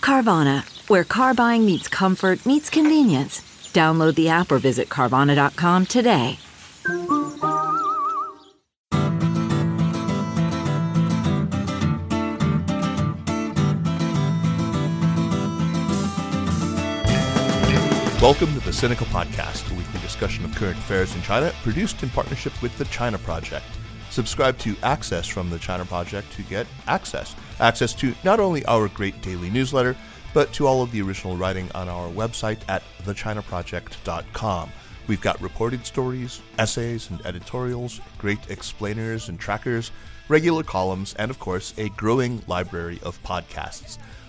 Carvana, where car buying meets comfort, meets convenience. Download the app or visit Carvana.com today. Welcome to the Sinica Podcast, a weekly discussion of current affairs in China, produced in partnership with the China Project. Subscribe to Access from the China Project to get access. Access to not only our great daily newsletter, but to all of the original writing on our website at thechinaproject.com. We've got reported stories, essays, and editorials, great explainers and trackers, regular columns, and of course, a growing library of podcasts.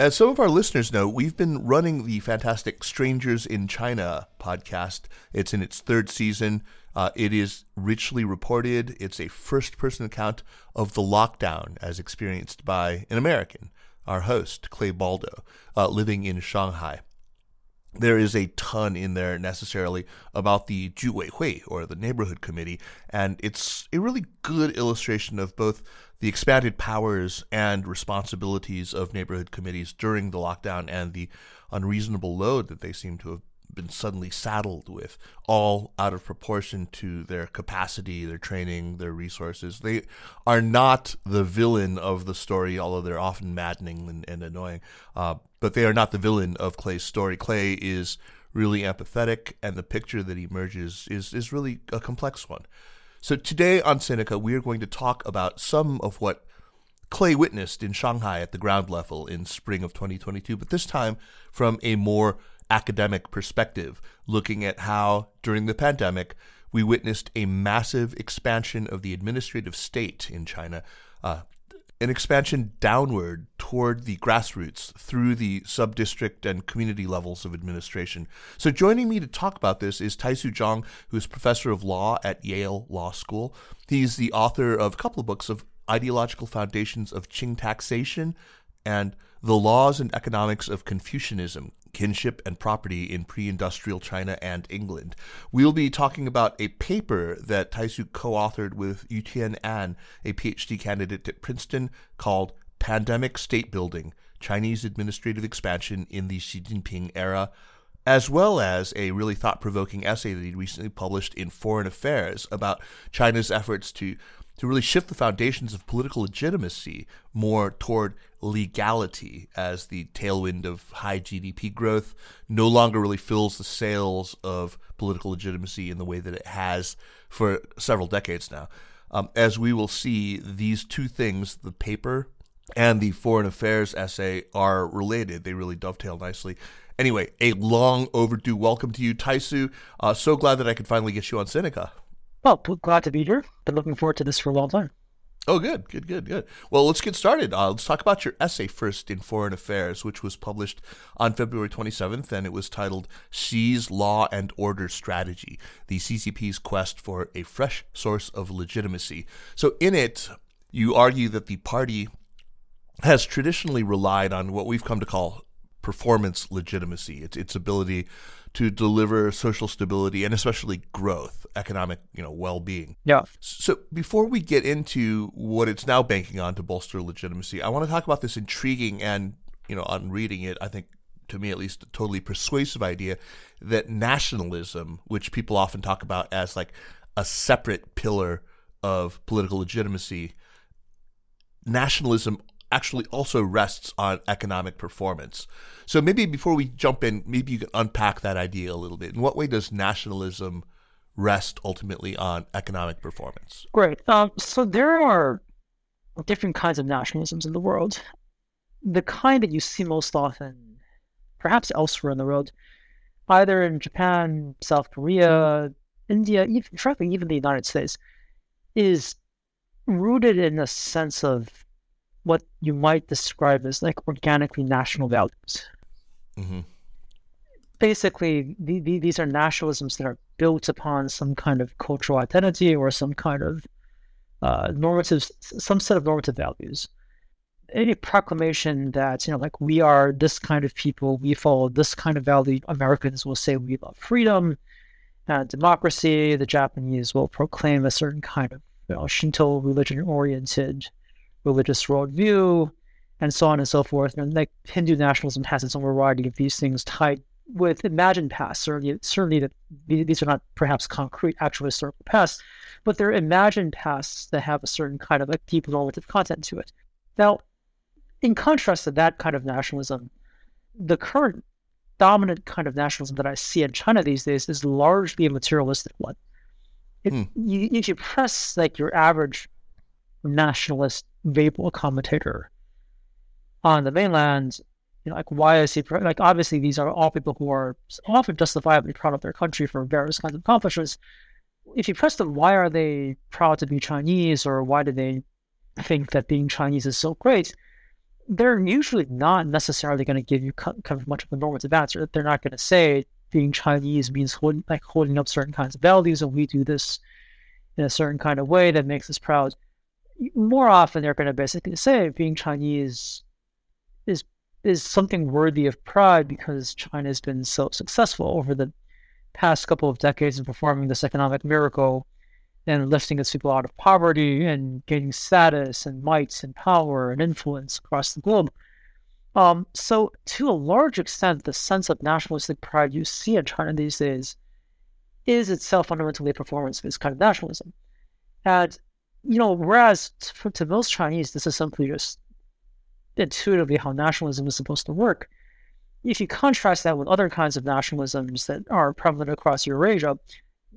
As some of our listeners know, we've been running the fantastic Strangers in China podcast. It's in its third season. Uh, it is richly reported. It's a first person account of the lockdown as experienced by an American, our host, Clay Baldo, uh, living in Shanghai. There is a ton in there necessarily about the Juweihui, or the neighborhood committee, and it's a really good illustration of both the expanded powers and responsibilities of neighborhood committees during the lockdown and the unreasonable load that they seem to have been suddenly saddled with, all out of proportion to their capacity, their training, their resources. They are not the villain of the story, although they're often maddening and, and annoying. Uh, but they are not the villain of Clay's story. Clay is really empathetic, and the picture that emerges is is really a complex one. So today on Sinica, we are going to talk about some of what Clay witnessed in Shanghai at the ground level in spring of 2022, but this time from a more academic perspective, looking at how during the pandemic we witnessed a massive expansion of the administrative state in China, uh, an expansion downward toward the grassroots through the sub-district and community levels of administration. So joining me to talk about this is Taisu Zhang, who is professor of law at Yale Law School. He's the author of a couple of books of Ideological Foundations of Qing Taxation and The Laws and Economics of Confucianism, kinship and property in pre-industrial China and England. We'll be talking about a paper that Taisu co-authored with Yutian An, a PhD candidate at Princeton, called Pandemic State Building: Chinese Administrative Expansion in the Xi Jinping Era. As well as a really thought provoking essay that he recently published in Foreign Affairs about China's efforts to to really shift the foundations of political legitimacy more toward legality as the tailwind of high GDP growth no longer really fills the sails of political legitimacy in the way that it has for several decades now. Um, as we will see, these two things, the paper and the foreign affairs essay, are related. They really dovetail nicely. Anyway, a long overdue welcome to you, Taisu. Uh, so glad that I could finally get you on Sinica. Well, glad to be here. Been looking forward to this for a long time. Oh, good, good, good, good. Well, let's get started. Uh, let's talk about your essay first in Foreign Affairs, which was published on February 27th, and it was titled Xi's Law and Order Strategy The CCP's Quest for a Fresh Source of Legitimacy. So, in it, you argue that the party has traditionally relied on what we've come to call performance legitimacy, its, its ability to deliver social stability and especially growth, economic, you know, well-being. Yeah. So before we get into what it's now banking on to bolster legitimacy, I want to talk about this intriguing and, you know, on reading it, I think to me at least, a totally persuasive idea that nationalism, which people often talk about as like a separate pillar of political legitimacy, nationalism actually also rests on economic performance. So maybe before we jump in, maybe you can unpack that idea a little bit. In what way does nationalism rest ultimately on economic performance? Great. Um, so there are different kinds of nationalisms in the world. The kind that you see most often, perhaps elsewhere in the world, either in Japan, South Korea, India, even, frankly, even the United States, is rooted in a sense of what you might describe as like organically national values. Mm-hmm. Basically, the, the, these are nationalisms that are built upon some kind of cultural identity or some kind of uh, normative, some set of normative values. Any proclamation that you know, like we are this kind of people, we follow this kind of value. Americans will say we love freedom and democracy. The Japanese will proclaim a certain kind of you know, Shinto religion-oriented religious worldview, and so on and so forth. And like Hindu nationalism has its own variety of these things tied with imagined past. Certainly, certainly that these are not perhaps concrete actual historical pasts, but they're imagined pasts that have a certain kind of like deep normative content to it. Now, in contrast to that kind of nationalism, the current dominant kind of nationalism that I see in China these days is largely a materialistic one. Hmm. you, if you press like your average nationalist Weibo commentator on the mainland, you know, like why is he like obviously these are all people who are often justifiably proud of their country for various kinds of accomplishments. If you press them, why are they proud to be Chinese, or why do they think that being Chinese is so great? They're usually not necessarily going to give you kind of much of a normative answer. They're not going to say being Chinese means holding, like holding up certain kinds of values, and we do this in a certain kind of way that makes us proud more often they're going to basically say being Chinese is is something worthy of pride because China has been so successful over the past couple of decades in performing this economic miracle and lifting its people out of poverty and gaining status and might and power and influence across the globe. Um, so, to a large extent, the sense of nationalistic pride you see in China these days is itself fundamentally a performance of this kind of nationalism. And you know, whereas to, to most Chinese, this is simply just intuitively how nationalism is supposed to work. If you contrast that with other kinds of nationalisms that are prevalent across Eurasia,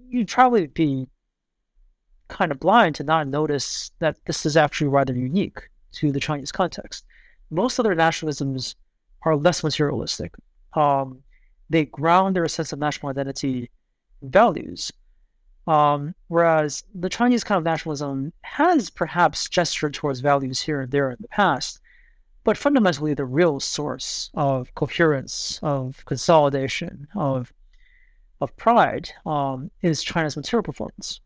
you'd probably be kind of blind to not notice that this is actually rather unique to the Chinese context. Most other nationalisms are less materialistic. Um, they ground their sense of national identity in values. Um, whereas the Chinese kind of nationalism has perhaps gestured towards values here and there in the past, but fundamentally the real source of coherence, of consolidation, of of pride um, is China's material performance.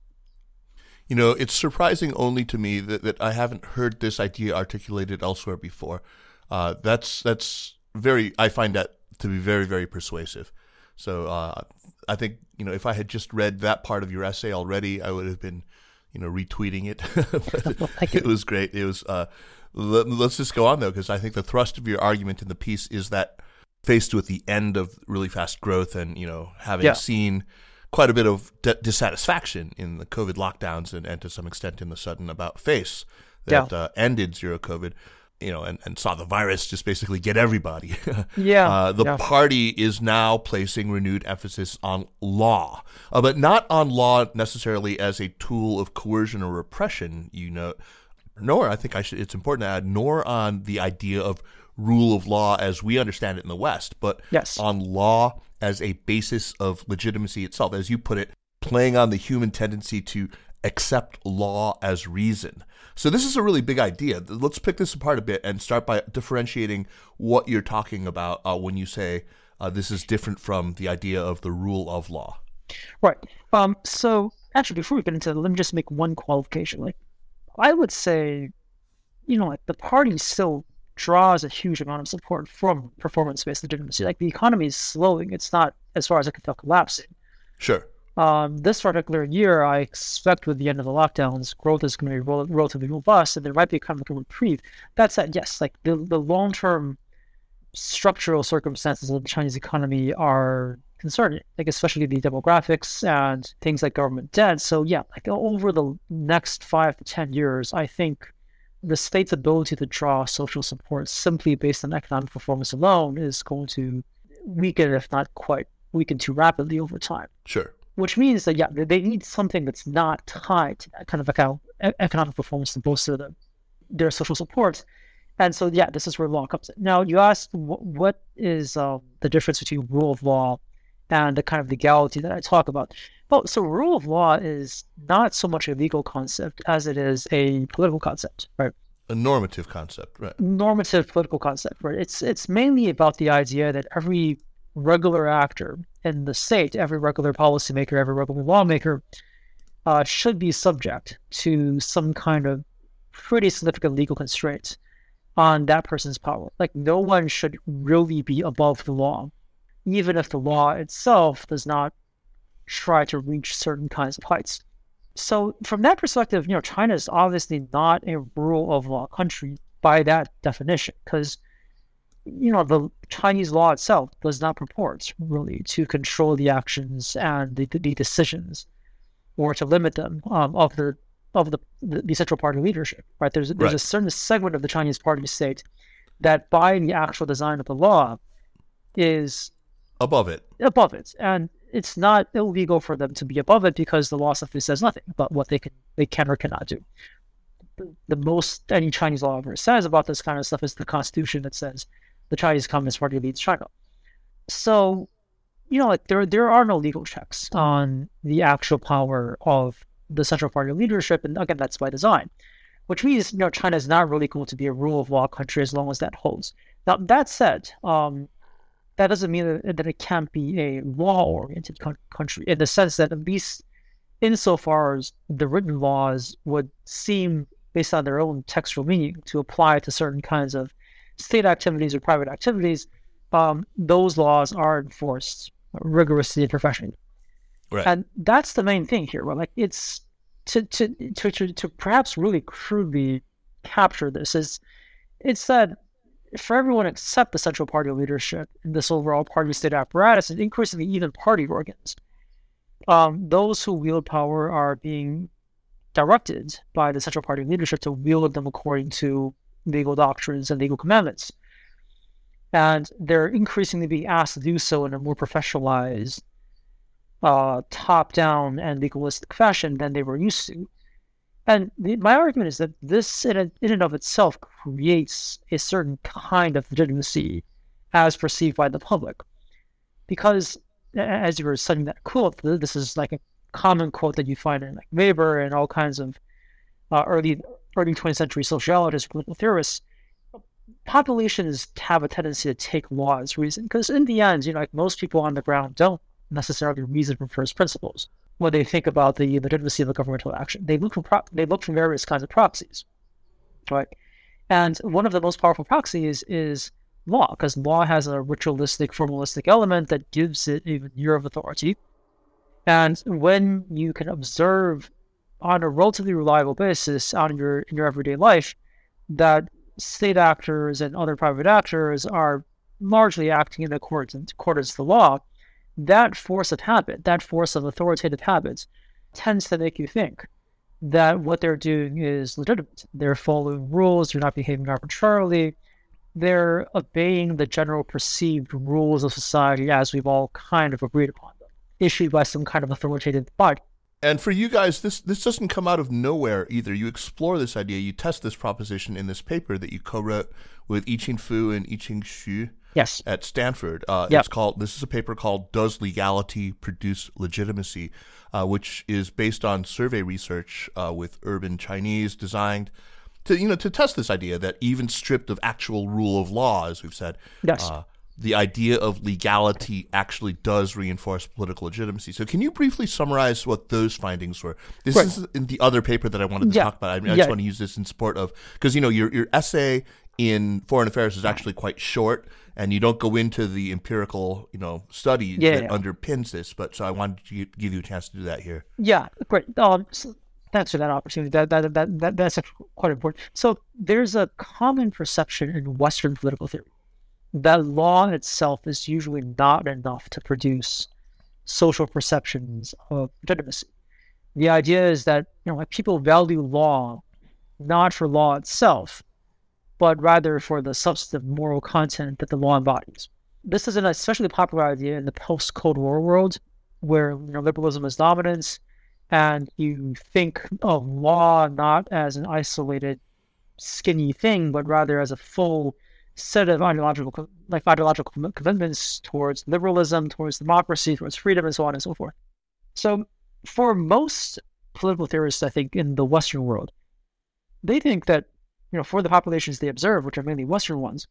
You know, it's surprising only to me that, that I haven't heard this idea articulated elsewhere before. Uh, that's that's very I find that to be very very persuasive. So uh, I think you know if I had just read that part of your essay already, I would have been you know retweeting it. it, it was great. It was. Uh, let, us just go on though, because I think the thrust of your argument in the piece is that faced with the end of really fast growth and you know having yeah. seen quite a bit of dissatisfaction in the COVID lockdowns and, and to some extent in the sudden about face that yeah. uh, ended zero COVID you know, and, and saw the virus just basically get everybody. yeah. Uh, the yeah. party is now placing renewed emphasis on law, uh, but not on law necessarily as a tool of coercion or repression, you know, nor, I think I should, it's important to add, nor on the idea of rule of law as we understand it in the West, but yes. on law as a basis of legitimacy itself. As you put it, playing on the human tendency to accept law as reason. So this is a really big idea. Let's pick this apart a bit and start by differentiating what you're talking about uh, when you say uh, this is different from the idea of the rule of law. Right. Um. So actually, before we get into it, let me just make one qualification. Like, I would say, you know, like the party still draws a huge amount of support from performance-based legitimacy. Like the economy is slowing; it's not, as far as I can tell, collapsing. Sure. Um, this particular year, I expect with the end of the lockdowns, growth is going to be rel- relatively robust, and there might be kind of a reprieve. That said, yes, like the the long-term structural circumstances of the Chinese economy are concerning, like especially the demographics and things like government debt. So yeah, like over the next five to ten years, I think the state's ability to draw social support simply based on economic performance alone is going to weaken, if not quite weaken too rapidly over time. Sure. Which means that yeah, they need something that's not tied to that kind of eco- economic performance to bolster the, their social support. And so yeah, this is where law comes in. Now you asked what, what is um, the difference between rule of law and the kind of legality that I talk about. Well, so rule of law is not so much a legal concept as it is a political concept, right? A normative concept, right? Normative political concept, right? It's it's mainly about the idea that every regular actor in the state, every regular policymaker, every regular lawmaker, uh, should be subject to some kind of pretty significant legal constraints on that person's power. Like no one should really be above the law, even if the law itself does not try to reach certain kinds of heights. So from that perspective, you know, China is obviously not a rule of law country by that definition, because you know the Chinese law itself does not purport really to control the actions and the, the decisions, or to limit them um, of the of the, the, central party leadership. Right? There's there's Right. a certain segment of the Chinese party state that, by the actual design of the law, is Above it. above it, and it's not illegal for them to be above it because the law simply says nothing about what they can they can or cannot do. The, the most any Chinese law ever says about this kind of stuff is the Constitution that says the Chinese Communist Party leads China. So, you know, like there there are no legal checks on the actual power of the central party leadership, and again, that's by design. Which means, you know, China is not really going to be a rule of law country as long as that holds. Now, that said, um, that doesn't mean that, it can't be a law-oriented co- country in the sense that at least insofar as the written laws would seem based on their own textual meaning to apply to certain kinds of state activities or private activities, um, those laws are enforced rigorously and professionally. Right. And that's the main thing here. Right? Like it's to to, to to to perhaps really crudely capture this is it's that for everyone except the central party leadership in this overall party state apparatus, and increasingly even party organs, um, those who wield power are being directed by the central party leadership to wield them according to legal doctrines and legal commandments. And they're increasingly being asked to do so in a more professionalized, uh, top down, and legalistic fashion than they were used to. And the, my argument is that this, in, a, in and of itself, creates a certain kind of legitimacy as perceived by the public. Because, as you were citing that quote, this is like a common quote that you find in like Weber and all kinds of uh, early early 20th century sociologists, political theorists. Populations have a tendency to take law as reason because, in the end, you know, like most people on the ground don't necessarily reason from first principles when they think about the legitimacy of a governmental action. They look for pro- they look for various kinds of proxies, right? And one of the most powerful proxies is law, because law has a ritualistic, formalistic element that gives it a veneer of authority. And when you can observe on a relatively reliable basis on your in your everyday life that state actors and other private actors are largely acting in accordance, accordance to the law, that force of habit, that force of authoritative habits, tends to make you think that what they're doing is legitimate. They're following rules, they're not behaving arbitrarily, they're obeying the general perceived rules of society as we've all kind of agreed upon them, issued by some kind of authoritative body. And for you guys, this this doesn't come out of nowhere either. You explore this idea, you test this proposition in this paper that you co-wrote with Yiqing Fu and Yiqing Xu Yes. at Stanford. Uh, Yep. It's called. This is a paper called "Does Legality Produce Legitimacy," uh, which is based on survey research uh, with urban Chinese, designed to you know to test this idea that even stripped of actual rule of law, as we've said, Yes. The idea of legality actually does reinforce political legitimacy. So, can you briefly summarize what those findings were? This Right. is in the other paper that I wanted to Yeah. talk about. I, mean, I Yeah. just want to use this in support of because you know your your essay in foreign affairs is actually quite short, and you don't go into the empirical, you know, study Yeah, that underpins this. But so I wanted to give you a chance to do that here. Yeah, great. Um, so thanks for that opportunity. That, that, that, that, that's quite important. So there's a common perception in Western political theory that law itself is usually not enough to produce social perceptions of legitimacy. The idea is that you know people value law not for law itself, but rather for the substantive moral content that the law embodies. This is an especially popular idea in the post-Cold War world, where you know liberalism is dominant, and you think of law not as an isolated, skinny thing, but rather as a full set of ideological, like ideological commitments towards liberalism, towards democracy, towards freedom, and so on and so forth. So, for most political theorists, I think in the Western world, they think that you know for the populations they observe, which are mainly Western ones,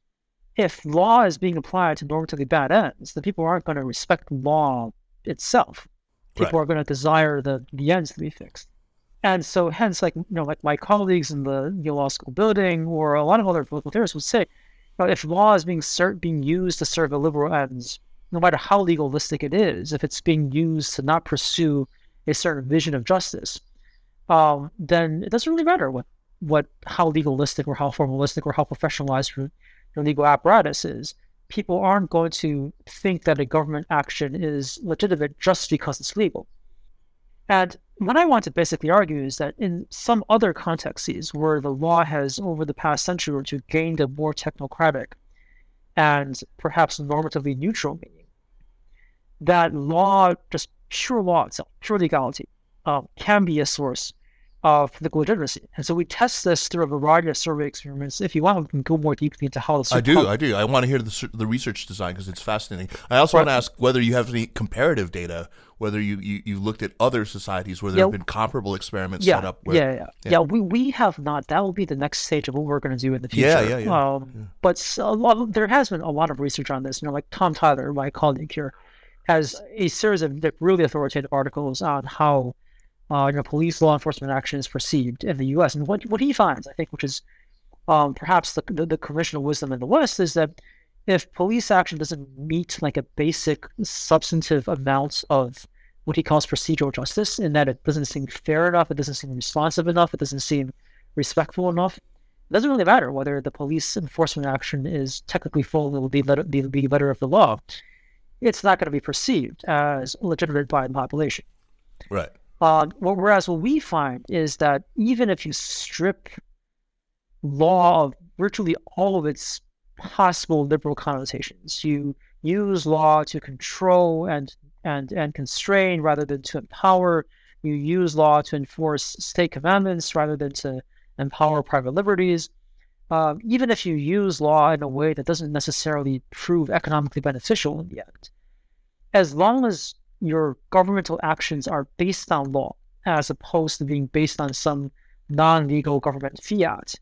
if law is being applied to normatively bad ends, then people aren't going to respect law itself. People Right. are going to desire the the ends to be fixed. And so, hence, like you know, like my colleagues in the Yale Law School building, or a lot of other political theorists would say, know, if law is being being used to serve a liberal ends, no matter how legalistic it is, if it's being used to not pursue a certain vision of justice, um, then it doesn't really matter what what how legalistic or how formalistic or how professionalized your legal apparatus is. People aren't going to think that a government action is legitimate just because it's legal. And what I want to basically argue is that in some other contexts where the law has, over the past century or two, gained a more technocratic and perhaps normatively neutral meaning, that law, just pure law itself, pure legality, um, can be a source of political legitimacy. And so we test this through a variety of survey experiments. If you want, we can go more deeply into how the I do, I do. I want to hear the the research design because it's fascinating. I also want to ask whether you have any comparative data, whether you you, you looked at other societies where there Yeah. have been comparable experiments yeah, set up. Where, yeah, yeah, yeah, We we have not. That will be the next stage of what we're going to do in the future. Yeah, yeah, yeah, Um, But a lot, there has been a lot of research on this. You know, like Tom Tyler, my colleague here, has a series of really authoritative articles on how uh, you know police law enforcement action is perceived in the U.S. And what what he finds, I think, which is um, perhaps the, the the conventional wisdom in the West, is that if police action doesn't meet like a basic substantive amount of what he calls procedural justice, in that it doesn't seem fair enough, it doesn't seem responsive enough, it doesn't seem respectful enough. It doesn't really matter whether the police enforcement action is technically full the letter, the, the letter of the law. It's not going to be perceived as legitimate by the population. Right. Uh, wh- whereas what we find is that even if you strip law of virtually all of its possible liberal connotations, you use law to control and and and constrain rather than to empower. You use law to enforce state commandments rather than to empower private liberties. Uh, even if you use law in a way that doesn't necessarily prove economically beneficial in the end, as long as your governmental actions are based on law as opposed to being based on some non-legal government fiat,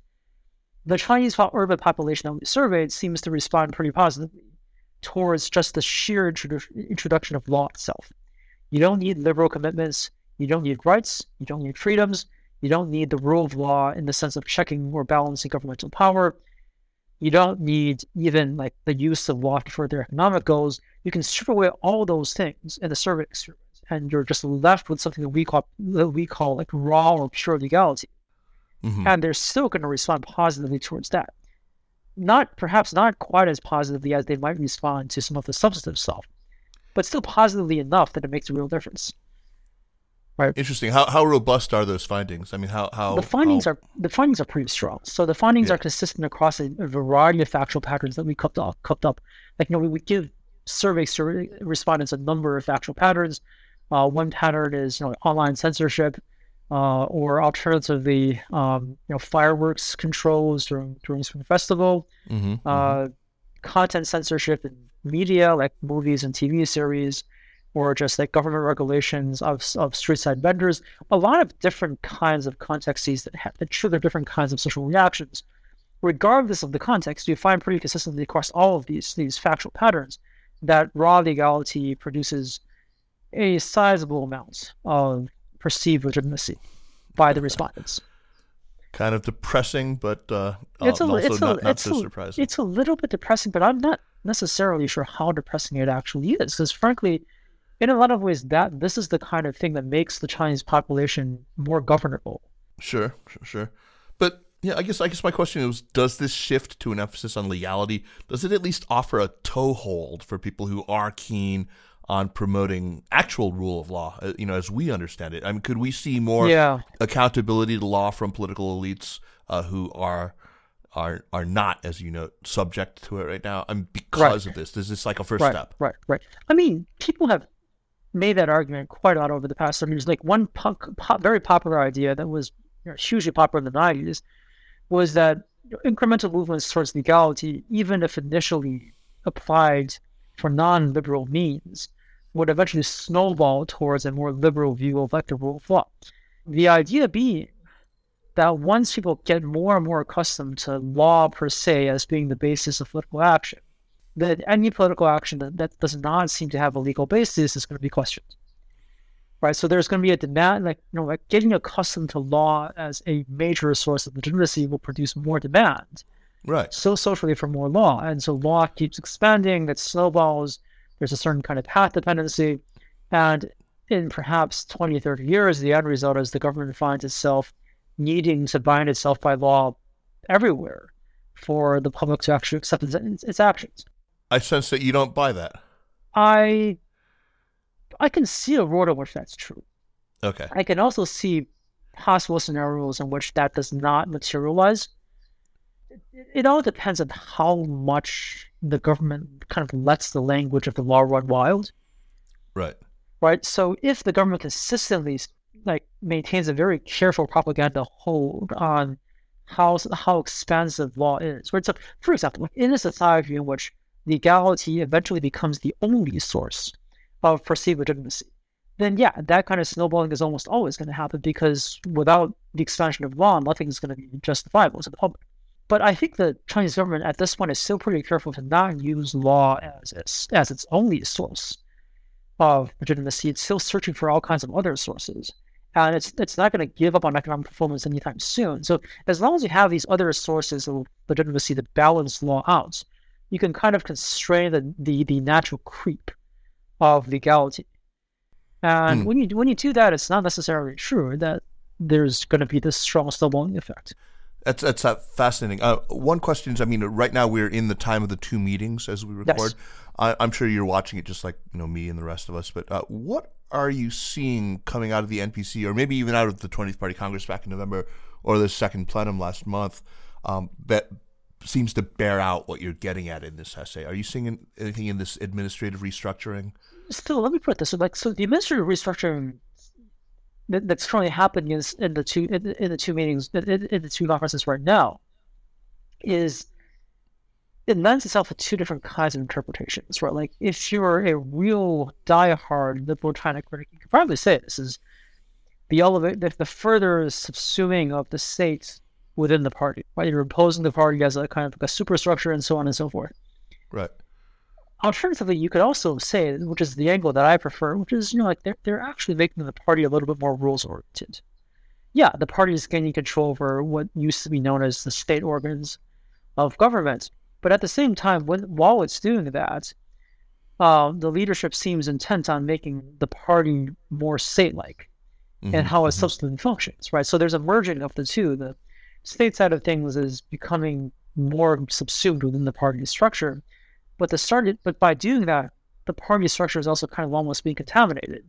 the Chinese urban population that we surveyed seems to respond pretty positively towards just the sheer introdu- introduction of law itself. You don't need liberal commitments. You don't need rights. You don't need freedoms. You don't need the rule of law in the sense of checking or balancing governmental power. You don't need even like the use of law for their economic goals. You can strip away all those things in the survey experiment, and you're just left with something that we call that we call like raw or pure legality. Mhm. And they're still going to respond positively towards that. Not perhaps not quite as positively as they might respond to some of the substantive stuff, but still positively enough that it makes a real difference. Interesting. How how robust are those findings? I mean, how how the findings how- are the findings are pretty strong. So the findings Yeah. are consistent across a, a variety of factual patterns that we cooked up. Cooked up, like you know, we would give survey survey respondents a number of factual patterns. Uh, one pattern is you know online censorship, uh, or alternatively, um, you know, fireworks controls during during Spring Festival, Mhm, uh, content censorship in media like movies and TV series, or just like government regulations of of street side vendors. A lot of different kinds of contexts that have that trigger different kinds of social reactions. Regardless of the context, you find pretty consistently across all of these these factual patterns that raw legality produces a sizable amount of perceived legitimacy by the respondents. kind of depressing, but uh, it's a, also it's not, a, not it's so a, surprising. It's a little bit depressing, but I'm not necessarily sure how depressing it actually is. Because frankly, in a lot of ways, that this is the kind of thing that makes the Chinese population more governable. Sure, sure, sure. But yeah, I guess I guess my question is: Does this shift to an emphasis on legality? Does it at least offer a toehold for people who are keen on promoting actual rule of law? uh, You know, as we understand it. I mean, could we see more Yeah. accountability to law from political elites uh, who are are are not, as you know, subject to it right now? I mean, because of this, is this like a first right, step? Right, right. I mean, people have made that argument quite a lot over the past seven years. Like one po- po- very popular idea that was you know, hugely popular in the nineties was that you know, incremental movements towards legality, even if initially applied for non-liberal means, would eventually snowball towards a more liberal view of like the rule of law. The idea being that once people get more and more accustomed to law per se as being the basis of political action, that any political action that, that does not seem to have a legal basis is going to be questioned. Right. So there's going to be a demand, like, you know, like getting accustomed to law as a major source of legitimacy will produce more demand. Right. So socially for more law. And so law keeps expanding, that snowballs. There's a certain kind of path dependency. And in perhaps 20, 30 years, the end result is the government finds itself needing to bind itself by law everywhere for the public to actually accept its, its actions. I sense that you don't buy that. I I can see a world in which that's true. Okay. I can also see possible scenarios in which that does not materialize. It, it all depends on how much the government kind of lets the language of the law run wild, Right. right? So if the government consistently like maintains a very careful propaganda hold on how how expansive law is, right? So, for example, in a society in which legality eventually becomes the only source of perceived legitimacy, then yeah, that kind of snowballing is almost always going to happen because without the expansion of law, nothing is going to be justifiable to the public. But I think the Chinese government at this point is still pretty careful to not use law as its, as its only source of legitimacy. It's still searching for all kinds of other sources. And it's it's not going to give up on economic performance anytime soon. So as long as you have these other sources of legitimacy that balance law out, you can kind of constrain the, the, the natural creep of legality. And Hmm. when you when you do that, it's not necessarily true that there's going to be this strong snowballing effect. That's that's uh, fascinating. Uh, one question is, I mean, right now we're in the time of the two meetings as we record. I, I'm sure you're watching it just like you know me and the rest of us. But uh, what are you seeing coming out of the NPC, or maybe even out of the 20th Party Congress back in November, or the second plenum last month, um, that seems to bear out what you're getting at in this essay? Are you seeing anything in this administrative restructuring? Still, let me put this like, so the administrative restructuring that, that's currently happening in, in the two in, the- in the two meetings in, in in the two conferences right now is it lends itself to two different kinds of interpretations, right? Like, if you're a real diehard liberal China critic, you could probably say this is the elevate the, the further subsuming of the state within the party, right? You're imposing the party as a kind of like a superstructure and so on and so forth. Right. Alternatively, you could also say, which is the angle that I prefer, which is, you know, like they're, they're actually making the party a little bit more rules oriented. Yeah, the party is gaining control over what used to be known as the state organs of government. But at the same time, when, while it's doing that, uh, the leadership seems intent on making the party more state like and how it subsequently functions, right? So there's a merging of the two. The state side of things is becoming more subsumed within the party structure, but the started, but by doing that, the party structure is also kind of almost being contaminated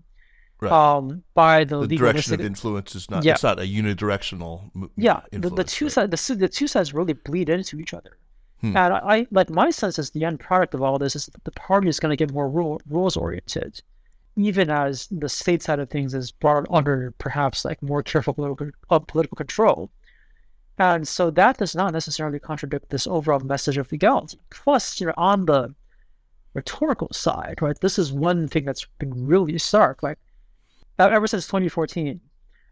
Right. um, by the, the direction of influence is not. Yeah. It's not a unidirectional. mo- yeah the, the two right? sides the, the two sides really bleed into each other Hmm. and I, I like my sense is the end product of all this is the party is going to get more rule, rules oriented even as the state side of things is brought under perhaps like more careful political, uh, political control and so that does not necessarily contradict this overall message of legality. Plus, you know, on the rhetorical side, right, this is one thing that's been really stark. Like, uh, ever since 2014,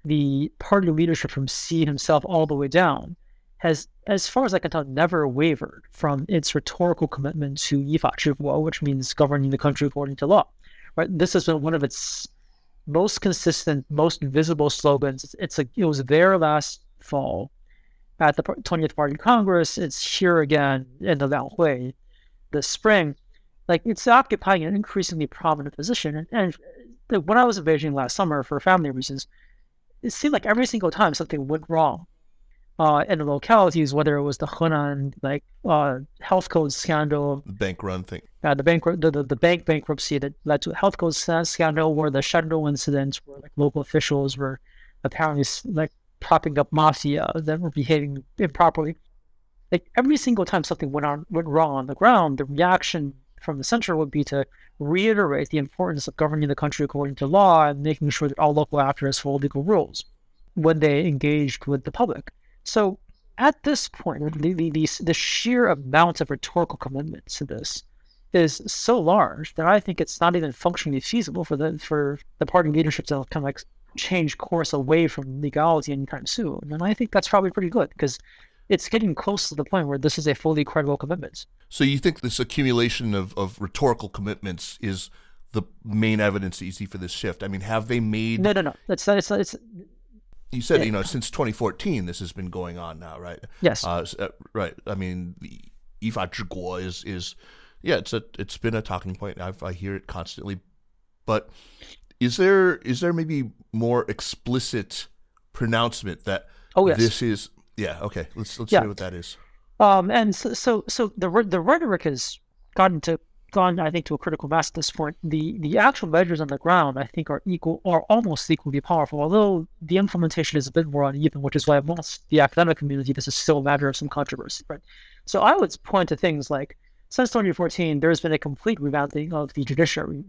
the party leadership from Xi himself all the way down has, as far as I can tell, never wavered from its rhetorical commitment to yifa which means governing the country according to law. Right? This has been one of its most consistent, most visible slogans. It's, it's a, it was there last fall at the 20th Party Congress. It's here again in the Lianghui this spring. Like it's occupying an increasingly prominent position. And, and when I was in Beijing last summer for family reasons, it seemed like every single time something went wrong uh, in the localities, whether it was the Hunan like uh, health code scandal, bank run thing, uh, the bank the, the, the bank bankruptcy that led to a health code scandal, or the Shandong incidents where like local officials were apparently like propping up mafia that were behaving improperly. Like every single time something went on went wrong on the ground, the reaction from the center would be to reiterate the importance of governing the country according to law and making sure that all local actors follow legal rules when they engaged with the public. So at this point, the, the, the, the sheer amount of rhetorical commitment to this is so large that I think it's not even functionally feasible for the for the party leadership to kind of like change course away from legality anytime soon. And I think that's probably pretty good because it's getting close to the point where this is a fully credible commitment. So you think this accumulation of, of rhetorical commitments is the main evidence you see for this shift? I mean, have they made? No, no, no. It's it's it's. You said yeah. you know since 2014 this has been going on now, right? Yes. Uh, uh right. I mean, the Yifa Zhiguo is is yeah, it's a it's been a talking point. I've, I hear it constantly, but is there is there maybe more explicit pronouncement that oh, yes. this is yeah okay let's let's yeah. say what that is um and so so, so the the rhetoric has gotten to gone I think to a critical mass at this point the the actual measures on the ground I think are equal or almost equally powerful although the implementation is a bit more uneven which is why amongst the academic community this is still a matter of some controversy right so I would point to things like since 2014 there's been a complete revamping of the judiciary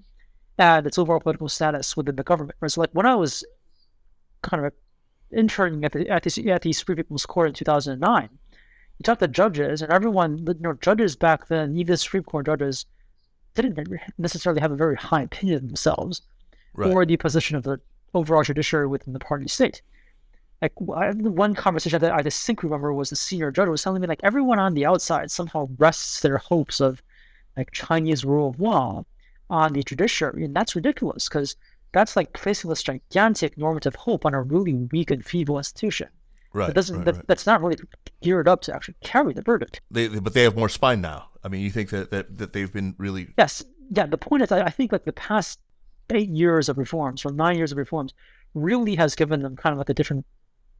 and its overall political status within the government. Right? So, like when I was kind of interning at the at the, at the Supreme People's Court in 2009, you talk to judges, and everyone, you know, judges back then, even the Supreme Court judges, didn't necessarily have a very high opinion of themselves right. or the position of the overall judiciary within the party state. Like one conversation that I distinctly remember was the senior judge was telling me like everyone on the outside somehow rests their hopes of like Chinese rule of law on the judiciary. And that's ridiculous because that's like placing this gigantic normative hope on a really weak and feeble institution. Right. That doesn't, right, that, right. That's not really geared up to actually carry the verdict. They, but they have more spine now. I mean, you think that, that, that they've been really. Yes. Yeah. The point is, I, I think like the past eight years of reforms or nine years of reforms really has given them kind of like a different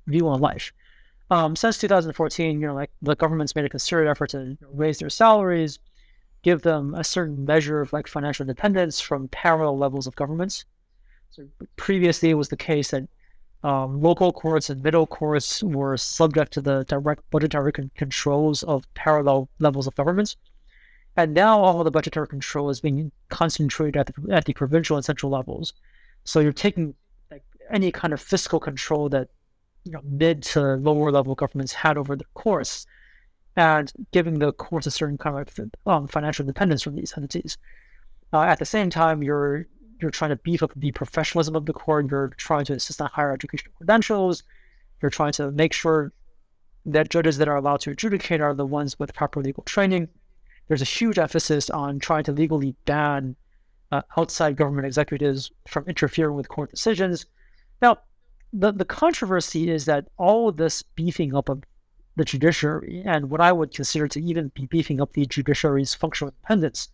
view on life. Um, since 2014, you know, like the government's made a concerted effort to raise their salaries, give them a certain measure of like financial independence from parallel levels of governments. So previously, it was the case that um, local courts and middle courts were subject to the direct budgetary con- controls of parallel levels of governments. And now all the budgetary control is being concentrated at the, at the provincial and central levels. So you're taking like, any kind of fiscal control that you know mid to lower level governments had over the courts and giving the courts a certain kind of um, financial independence from these entities. Uh, at the same time, you're you're trying to beef up the professionalism of the court. You're trying to insist on higher educational credentials. You're trying to make sure that judges that are allowed to adjudicate are the ones with proper legal training. There's a huge emphasis on trying to legally ban uh, outside government executives from interfering with court decisions. Now, the, the controversy is that all of this beefing up of the judiciary and what I would consider to even be beefing up the judiciary's functional independence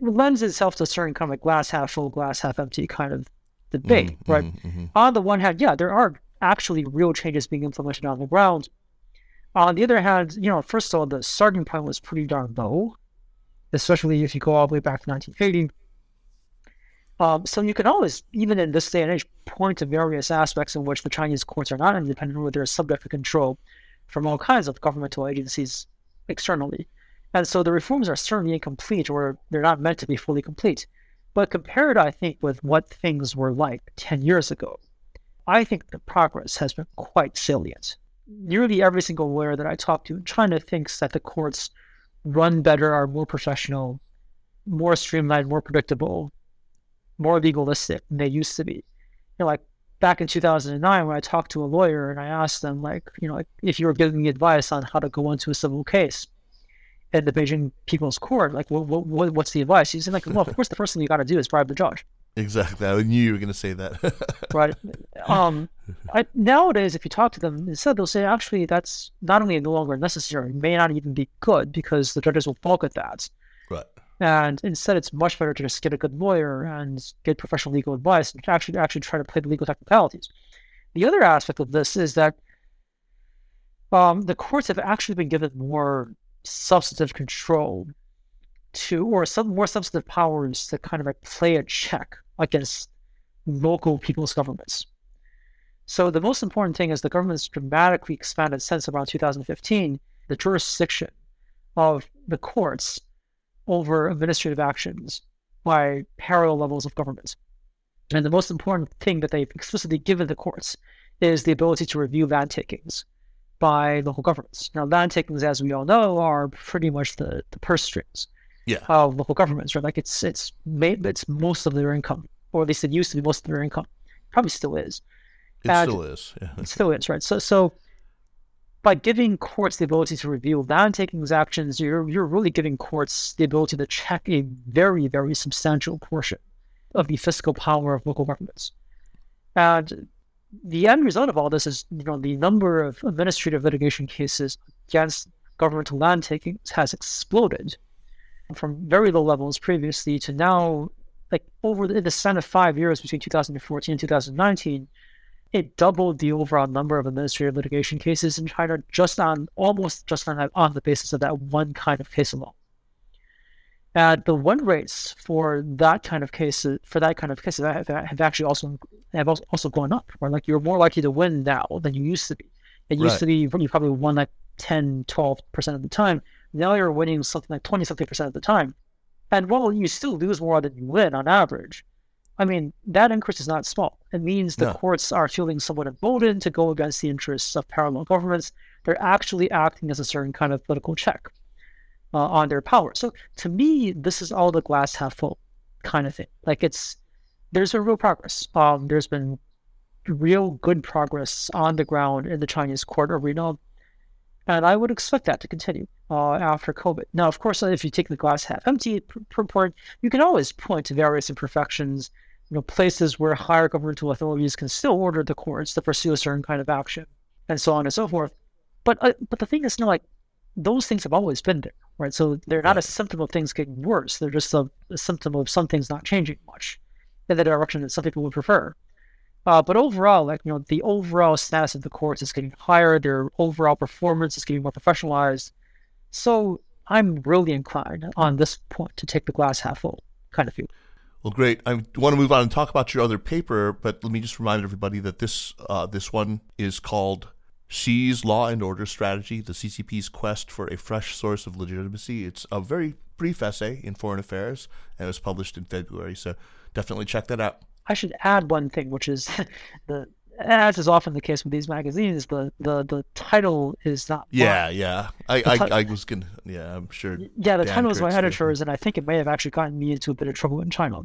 lends itself to a certain kind of like glass half full, glass half empty kind of debate, mm-hmm, right? Mm-hmm. On the one hand, yeah, there are actually real changes being implemented on the ground. On the other hand, you know, first of all, the starting point was pretty darn low, especially if you go all the way back to 1980. Um, so you can always, even in this day and age, point to various aspects in which the Chinese courts are not independent, where they're subject to control from all kinds of governmental agencies externally. And so the reforms are certainly incomplete, or they're not meant to be fully complete. But compared, I think, with what things were like 10 years ago, I think the progress has been quite salient. Nearly every single lawyer that I talk to in China thinks that the courts run better, are more professional, more streamlined, more predictable, more legalistic than they used to be. You know, like back in 2009 when I talked to a lawyer and I asked them, like, you know, like, if you were giving me advice on how to go into a civil case in the Beijing People's Court, like, what, what, what's the advice? He said, like, well, of course, the first thing you got to do is bribe the judge. Exactly. I knew you were going to say that. right. um, I, nowadays, if you talk to them, instead they'll say actually that's not only no longer necessary, may not even be good because the judges will balk at that. And instead, it's much better to just get a good lawyer and get professional legal advice and actually actually try to play the legal technicalities. The other aspect of this is that um, the courts have actually been given more substantive control to, or some more substantive powers to kind of like play a check against local people's governments. So the most important thing is the government's dramatically expanded since around 2015 the jurisdiction of the courts over administrative actions by parallel levels of government. And the most important thing that they've explicitly given the courts is the ability to review land takings by local governments. Now, land takings, as we all know, are pretty much the, the purse strings Yeah. of local governments, right? Like it's it's made it's most of their income, or at least it used to be most of their income. Probably still is. It And- still is. Yeah. It still is, right? So so by giving courts the ability to review land takings actions, you're you're really giving courts the ability to check a very, very substantial portion of the fiscal power of local governments. And the end result of all this is, you know, the number of administrative litigation cases against governmental land takings has exploded from very low levels previously to now, like over the, in the span of five years between 2014 and 2019, it doubled the overall number of administrative litigation cases in China just on almost just on on the basis of that one kind of case alone. And the win rates for that kind of cases for that kind of cases have, have actually also have also also gone up. Where like you're more likely to win now than you used to be. It used Right. to be you probably won like 10, 12 percent of the time. Now you're winning something like twenty something percent of the time. And while you still lose more than you win on average, I mean, that increase is not small. It means the No. courts are feeling somewhat emboldened to go against the interests of parallel governments. They're actually acting as a certain kind of political check uh, on their power. So to me, this is all the glass half full kind of thing. Like it's there's a real progress. Um, there's been real good progress on the ground in the Chinese court arena, and I would expect that to continue uh, after COVID. Now, of course, if you take the glass half empty p- report, you can always point to various imperfections, you know, places where higher governmental authorities can still order the courts to pursue a certain kind of action, and so on and so forth. But uh, but the thing is, you know, like those things have always been there, right? So they're not a symptom of things getting worse. They're just a, a symptom of some things not changing much in the direction that some people would prefer. Uh, but overall, like you know, the overall status of the courts is getting higher. Their overall performance is getting more professionalized. So I'm really inclined on this point to take the glass half full kind of view. Well, great. I want to move on and talk about your other paper, but let me just remind everybody that this uh, this one is called Xi's Law and Order Strategy: The CCP's Quest for a Fresh Source of Legitimacy. It's a very brief essay in Foreign Affairs, and it was published in February. So definitely check that out. I should add one thing, which is the as is often the case with these magazines, the the, the title is not mine. Yeah, yeah. I, I, was gonna. Yeah, I'm sure. Yeah, the Dan title is my editor's, and I think it may have actually gotten me into a bit of trouble in China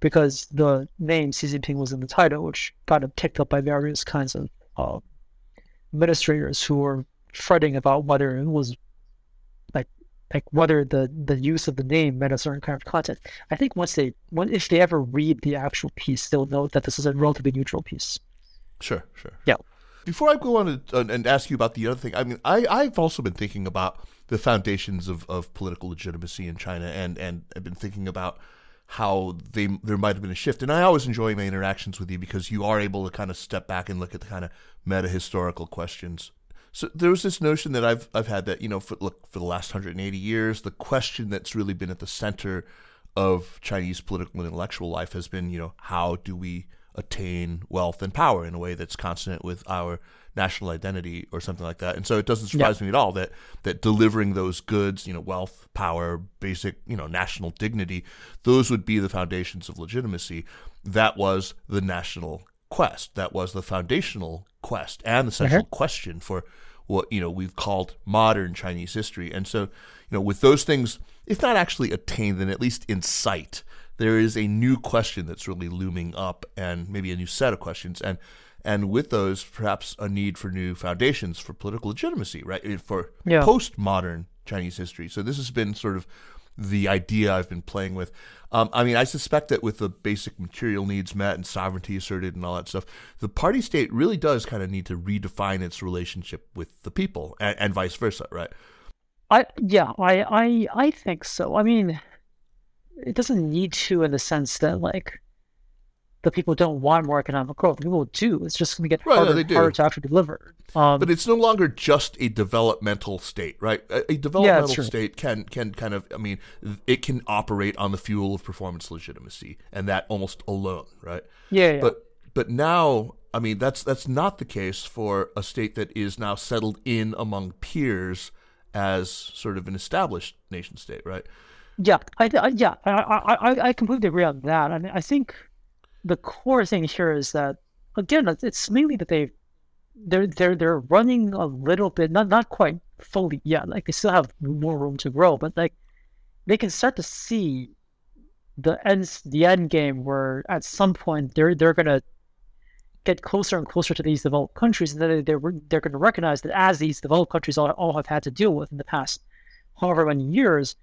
because the name Xi Jinping was in the title, which got him picked up by various kinds of uh, administrators who were fretting about whether it was like like whether the the use of the name meant a certain kind of content. I think once they when if they ever read the actual piece, they'll know that this is a relatively neutral piece. Sure, sure. Yeah. Before I go on uh, and ask you about the other thing, I mean, I, I've also been thinking about the foundations of, of political legitimacy in China, and, and I've been thinking about how they there might have been a shift. And I always enjoy my interactions with you because you are able to kind of step back and look at the kind of meta historical questions. So there was this notion that I've I've had that you know for, look for the last 180 years, the question that's really been at the center of Chinese political and intellectual life has been you know how do we attain wealth and power in a way that's consonant with our national identity or something like that. And so it doesn't surprise me at all that that delivering those goods, you know, wealth, power, basic, you know, national dignity, those would be the foundations of legitimacy. That was the national quest. That was the foundational quest and the central uh-huh. question for what you know we've called modern Chinese history. And so, you know, with those things, if not actually attained, then at least in sight, there is a new question that's really looming up, and maybe a new set of questions, and and with those, perhaps a need for new foundations for political legitimacy, right? For Yeah. postmodern Chinese history. So this has been sort of the idea I've been playing with. Um, I mean, I suspect that with the basic material needs met and sovereignty asserted and all that stuff, the party state really does kind of need to redefine its relationship with the people and, and vice versa, right? I yeah, I I I think so. I mean, it doesn't need to in the sense that like the people don't want more economic growth. The People do. It's just going to get Right, harder, and harder to actually deliver. Um, But it's no longer just a developmental state, right? A, a developmental true. state can can kind of, I mean, it can operate on the fuel of performance legitimacy, and that almost alone, right? yeah, yeah. But but now, I mean, that's that's not the case for a state that is now settled in among peers as sort of an established nation state, right? Yeah, I, I yeah, I, I I completely agree on that. I mean, I think the core thing here is that again, it's- mainly that they they're they're they're running a little bit, not not quite fully yet. Like they still have more room to grow, but like they can start to see the ends the end game where at some point they're they're gonna get closer and closer to these developed countries, and then they- they're they're going to recognize that as these developed countries all, all have had to deal with in the past however many years,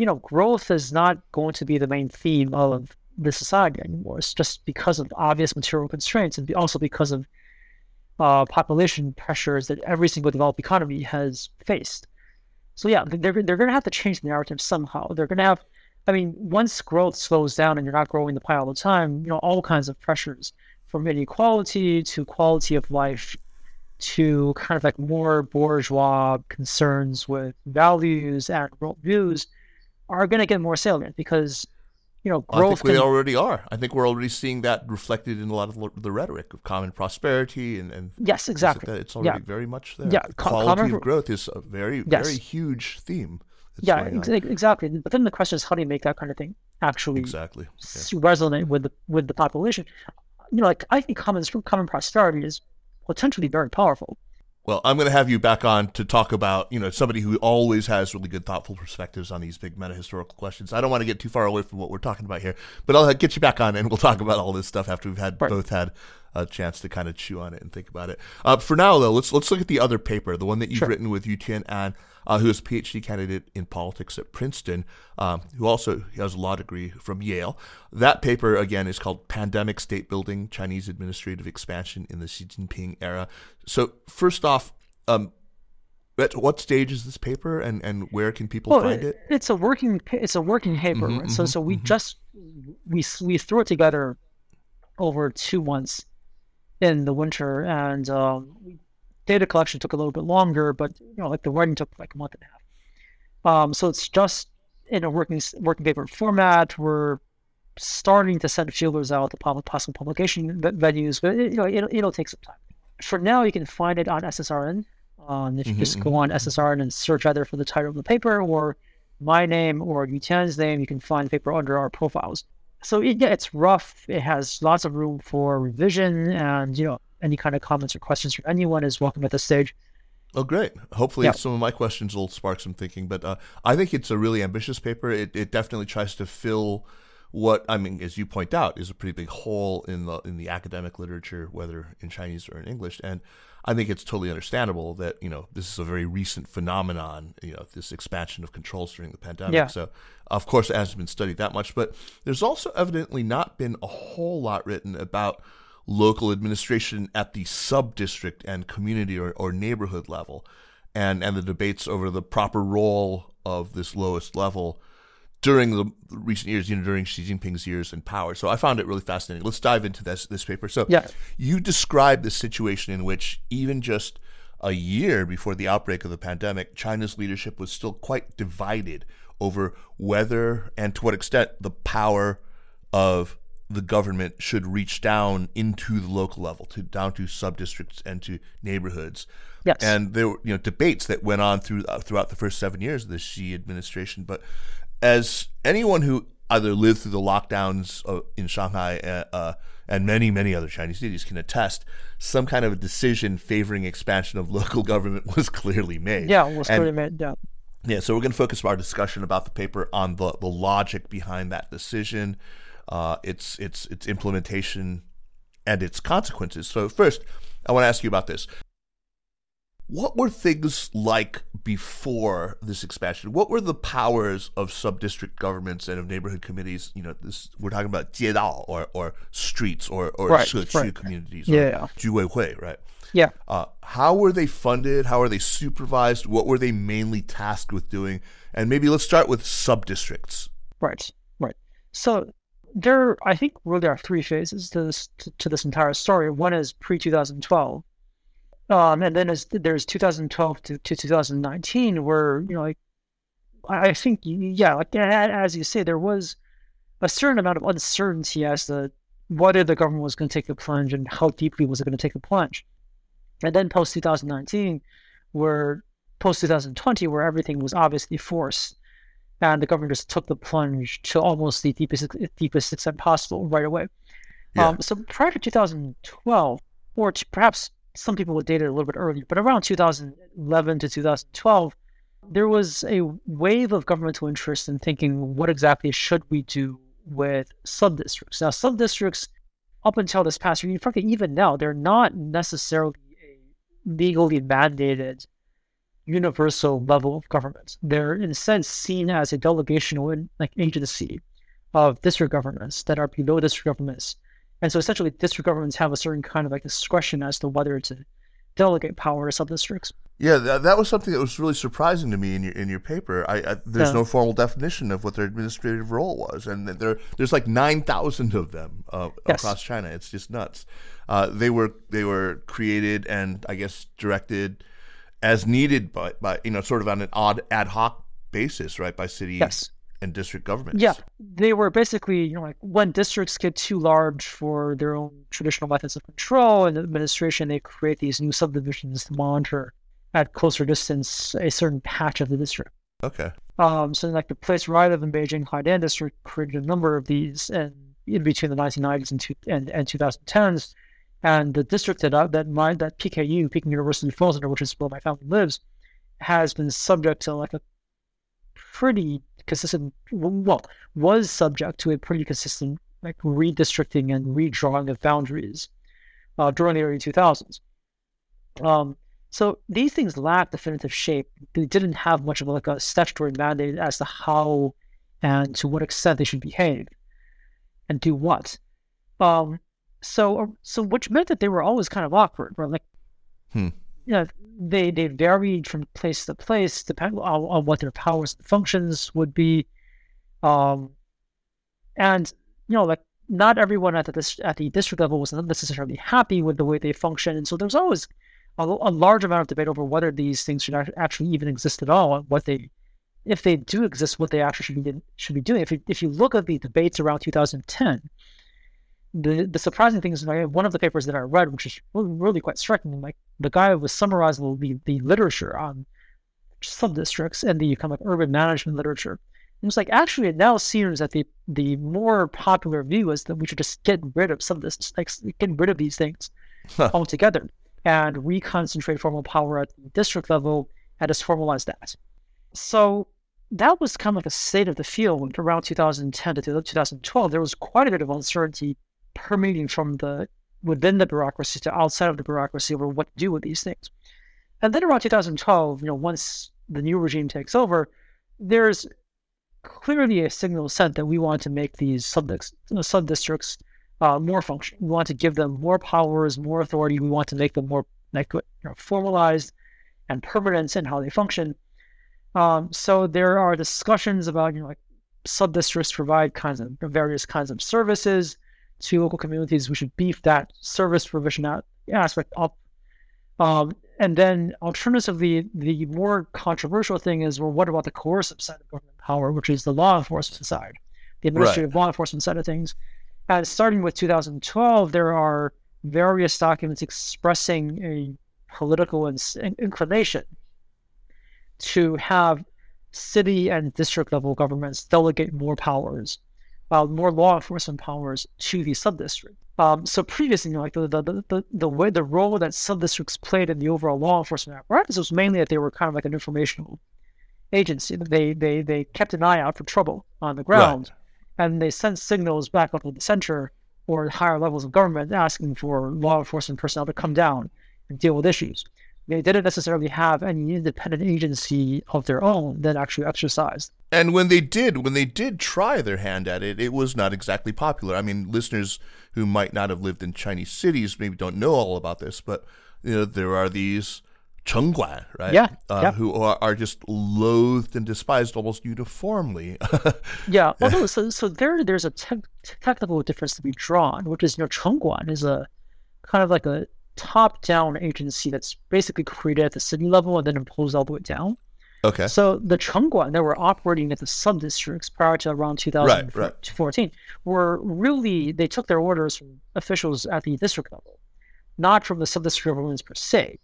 you know, growth is not going to be the main theme of the society anymore. It's just because of obvious material constraints and also because of uh, population pressures that every single developed economy has faced. So yeah, they're they're going to have to change the narrative somehow. They're going to have, I mean, once growth slows down and you're not growing the pie all the time, you know, all kinds of pressures from inequality to quality of life to kind of like more bourgeois concerns with values and worldviews are going to get more salient because you know growth. I think we can, already are. I think we're already seeing that reflected in a lot of the- rhetoric of common prosperity and, and yes like exactly that. It's already yeah very much there. Yeah, The quality common- of growth is a very Yes. very huge theme. yeah ex- exactly but then the question is how do you make that kind of thing actually exactly. Yeah. resonate with the with the population you know like i think common common prosperity is potentially very powerful Well, I'm going to have you back on to talk about, you know, somebody who always has really good, thoughtful perspectives on these big meta historical questions. I don't want to get too far away from what we're talking about here, but I'll get you back on and we'll talk about all this stuff after we've had Right. both had a chance to kind of chew on it and think about it. Uh, for now, though, let's let's look at the other paper, the one that you've Sure. written with Yutian An, uh, who is a PhD candidate in politics at Princeton, um, who also has a law degree from Yale. That paper again is called "Pandemic State Building: Chinese Administrative Expansion in the Xi Jinping Era." So, first off, um, at what stage is this paper, and, and where can people well find it? it's a working it's a working paper Mhm, right? so mhm, so we mhm. just we we threw it together over two months in the winter and um, we- data collection took a little bit longer but you know like the writing took like a month and a half. Um, so it's just in a working working paper format. We're starting to send feelers out to public possible publication venues but it, you know it'll, it'll take some time. For now you can find it on ssrn um, if you Mhm, just go on ssrn and search either for the title of the paper or my name or Yutian's name, you can find the paper under our profiles. So it, yeah, it's rough. It has lots of room for revision, and you know any kind of comments or questions from anyone is welcome at this stage. Oh, great. Hopefully, Yeah. some of my questions will spark some thinking. But uh, I think it's a really ambitious paper. It, it definitely tries to fill what I mean, as you point out, is a pretty big hole in the in the academic literature, whether in Chinese or in English. And I think it's totally understandable that you know this is a very recent phenomenon. You know, this expansion of controls during the pandemic. Yeah. So, of course, it hasn't been studied that much. But there's also evidently not been a whole lot written about local administration at the sub district and community or, or neighborhood level and, and the debates over the proper role of this lowest level during the recent years, you know, during Xi Jinping's years in power. So I found it really fascinating. Let's dive into this this paper. So Yeah. you describe the situation in which even just a year before the outbreak of the pandemic, China's leadership was still quite divided over whether and to what extent the power of the government should reach down into the local level, to down to sub-districts and to neighborhoods. Yes. And there were you know debates that went on through uh, throughout the first seven years of the Xi administration. But as anyone who either lived through the lockdowns uh, in Shanghai uh, uh, and many many other Chinese cities can attest, some kind of a decision favoring expansion of local government was clearly made. Yeah, it was And- clearly made. Yeah. yeah, so we're going to focus our discussion about the paper on the, the logic behind that decision, uh, its its its implementation and its consequences. So first, I want to ask you about this. What were things like before this expansion? What were the powers of sub-district governments and of neighborhood committees? You know, this we're talking about 街道 or or streets or or right, right. communities. Yeah, yeah. right? Yeah. Uh, how were they funded? How are they supervised? What were they mainly tasked with doing? And maybe let's start with sub-districts. Right. Right. So there, I think, really are three phases to this to, to this entire story. One is pre two thousand twelve, um, and then there's thousand twelve to, to two thousand nineteen, where you know, like I I think, yeah, like as you say, there was a certain amount of uncertainty as to whether the government was going to take the plunge and how deeply was it going to take the plunge. And then post 2019, where post 2020, where everything was obviously forced, and the government just took the plunge to almost the deepest deepest extent possible right away. Yeah. Um, so prior to 2012, or to perhaps some people would date it a little bit earlier, but around 2011 to 2012, there was a wave of governmental interest in thinking what exactly should we do with sub-districts. Now, sub-districts, up until this past year, frankly, even now, they're not necessarily a legally mandated universal level of government. They're in a sense seen as a delegational like agency of district governments that are below district governments. And so essentially district governments have a certain kind of like discretion as to whether to delegate power to sub-districts. Yeah, that, that was something that was really surprising to me in your in your paper. I, I there's Yeah. no formal definition of what their administrative role was, and there there's like nine thousand of them uh, Yes. across China. It's just nuts. Uh, they were they were created and I guess directed as needed by by you know sort of on an odd ad hoc basis, right, by city Yes. and district governments. Yeah, they were basically, you know, like when districts get too large for their own traditional methods of control and administration, they create these new subdivisions to monitor at closer distance a certain patch of the district. Okay. Um, so like the place where I live in Beijing, Haidian district created a number of these, and in between the 1990s and two, and, and 2010s, and the district that I, that my that PKU, Peking University falls under, which is where my family lives, has been subject to like a pretty consistent, well, was subject to a pretty consistent like redistricting and redrawing of boundaries uh, during the early 2000s. Um, so these things lack definitive shape. They didn't have much of like a statutory mandate as to how and to what extent they should behave and do what. Um, so so which meant that they were always kind of awkward, right? Like, Hmm. you know, they they varied from place to place depending on, on what their powers and functions would be. Um, and you know, like not everyone at the at the district level was necessarily happy with the way they function, and so there's always a, a large amount of debate over whether these things should actually even exist at all, and what they, if they do exist, what they actually should be should be doing. If you, if you look at the debates around 2010, the the surprising thing is like one of the papers that I read, which is really, really quite striking, like the guy was summarizing the the literature on sub districts and the kind of like urban management literature. And it's like actually it now seems that the the more popular view is that we should just get rid of some of this, like get rid of these things altogether and reconcentrate formal power at the district level and just formalize that. So that was kind of like a state of the field around 2010 to 2012. There was quite a bit of uncertainty permeating from the within the bureaucracy to outside of the bureaucracy over what to do with these things. And then around 2012, you know, once the new regime takes over, there's clearly a signal sent that we want to make these sub districts uh, more functional. We want to give them more powers, more authority. We want to make them more like you know, formalized and permanent in how they function. Um, so there are discussions about you know like sub districts provide kinds of various kinds of services to local communities. We should beef that service provision aspect up. Um, and then alternatively, the more controversial thing is, well, what about the coercive side of government power, which is the law enforcement side, the administrative law enforcement side of things? And starting with 2012, there are various documents expressing a political in- inclination to have city and district level governments delegate more powers, uh, more law enforcement powers to the sub-district. Um, so previously, you know, like the, the, the, the way the role that sub-districts played in the overall law enforcement apparatus was mainly that they were kind of like an informational agency. They they they kept an eye out for trouble on the ground, right. and they sent signals back up to the center or higher levels of government asking for law enforcement personnel to come down and deal with issues. They didn't necessarily have any independent agency of their own that actually exercised. And when they did, when they did try their hand at it, it was not exactly popular. I mean, listeners who might not have lived in Chinese cities maybe don't know all about this, but you know, there are these Chengguan, right? Yeah, uh, yeah. Who are, are just loathed and despised almost uniformly. yeah. Although, so, so there, there's a te- technical difference to be drawn, which is, you know, Chengguan is a kind of like a top-down agency that's basically created at the city level and then imposed all the way down. Okay. So the Chengguan that were operating at the sub-districts prior to around 2014 were really, they took their orders from officials at the district level, not from the sub-district governments per se,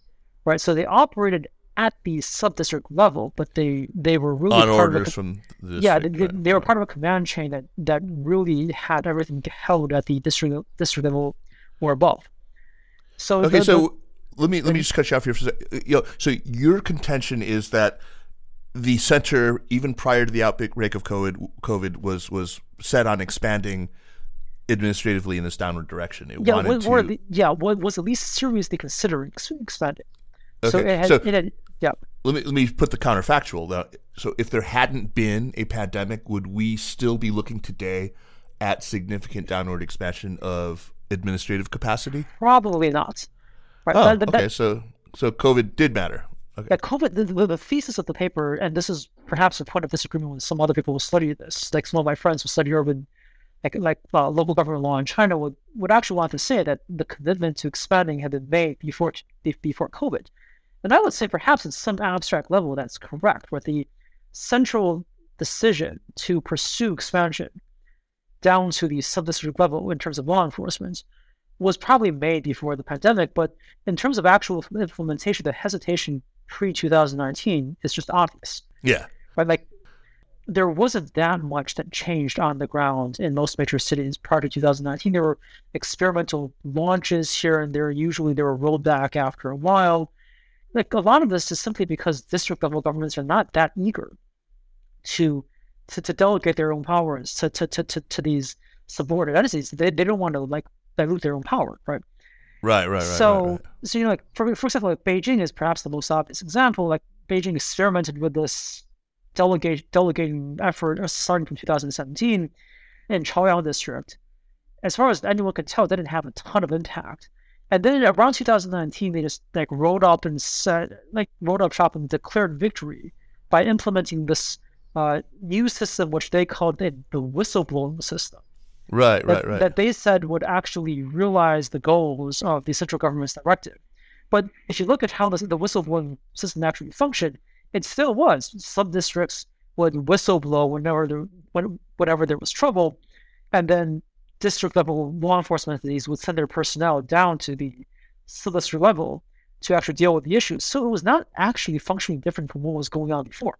right? So they operated at the sub-district level, but they, they were really On part of orders a, from the yeah, they, right, they were right. part of a command chain that, that really had everything held at the district district level or above. So Okay, the- so let me let me just cut you off here for a second. You know, so your contention is that the center, even prior to the outbreak of COVID, COVID was was set on expanding administratively in this downward direction. It yeah, wanted was, to. the, yeah, was, was at least seriously considering ex- expanding. So it had, so- it had yeah. let me let me put the counterfactual. Now, so if there hadn't been a pandemic, would we still be looking today at significant downward expansion of administrative capacity? Probably not. Right. Oh, That- that- okay. So so COVID did matter. Okay. Yeah, COVID, the, the, the thesis of the paper, and this is perhaps a point of disagreement with some other people who study this, like some of my friends who study urban, like, like uh, local government law in China, would, would actually want to say that the commitment to expanding had been made before before COVID. And I would say perhaps at some abstract level that's correct, where the central decision to pursue expansion down to the sub-district level in terms of law enforcement was probably made before the pandemic, but in terms of actual implementation, the hesitation pre 2019 is just obvious, Yeah. right? Like there wasn't that much that changed on the ground in most major cities prior to 2019. There were experimental launches here and there. Usually they were rolled back after a while. Like a lot of this is simply because district level governments are not that eager to to, to delegate their own powers to, to, to, to, to these subordinate entities. They, they don't want to like dilute their own power, right? Right. Right. Right. so, right, right. so you know, like for for example, like Beijing is perhaps the most obvious example. Like Beijing experimented with this delegate delegating effort uh, starting from 2017 in Chaoyang district. As far as anyone could tell, it didn't have a ton of impact. And then around 2019, they just like rolled up and said, like rolled up shop and declared victory by implementing this uh, new system, which they called the whistleblowing system Right. that, Right. Right. that they said would actually realize the goals of the central government's directive. But if you look at how the, the whistleblowing system actually functioned, it still was. Some districts would whistleblow whenever there, when, whenever there was trouble, and then district level law enforcement entities would send their personnel down to the sub-district level to actually deal with the issues. So it was not actually functioning different from what was going on before.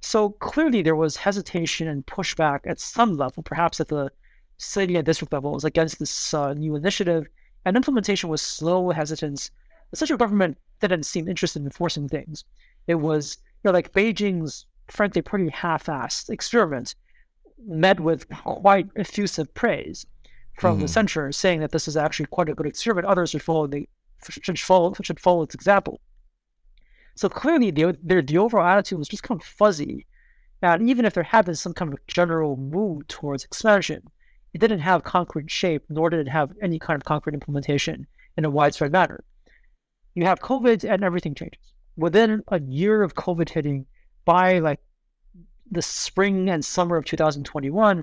So clearly there was hesitation and pushback at some level, perhaps at the city and district levels against this uh, new initiative, and implementation was slow hesitant. The central government didn't seem interested in enforcing things. It was, you know, like Beijing's, frankly, pretty half-assed experiment met with quite effusive praise from the Mhm. censure, saying that this is actually quite a good experiment. Others should follow the should follow should follow its example. So clearly, the their the overall attitude was just kind of fuzzy, and even if there had been some kind of general mood towards expansion, it didn't have concrete shape, nor did it have any kind of concrete implementation in a widespread manner. You have COVID, and everything changes. Within a year of COVID hitting, by like the spring and summer of 2021,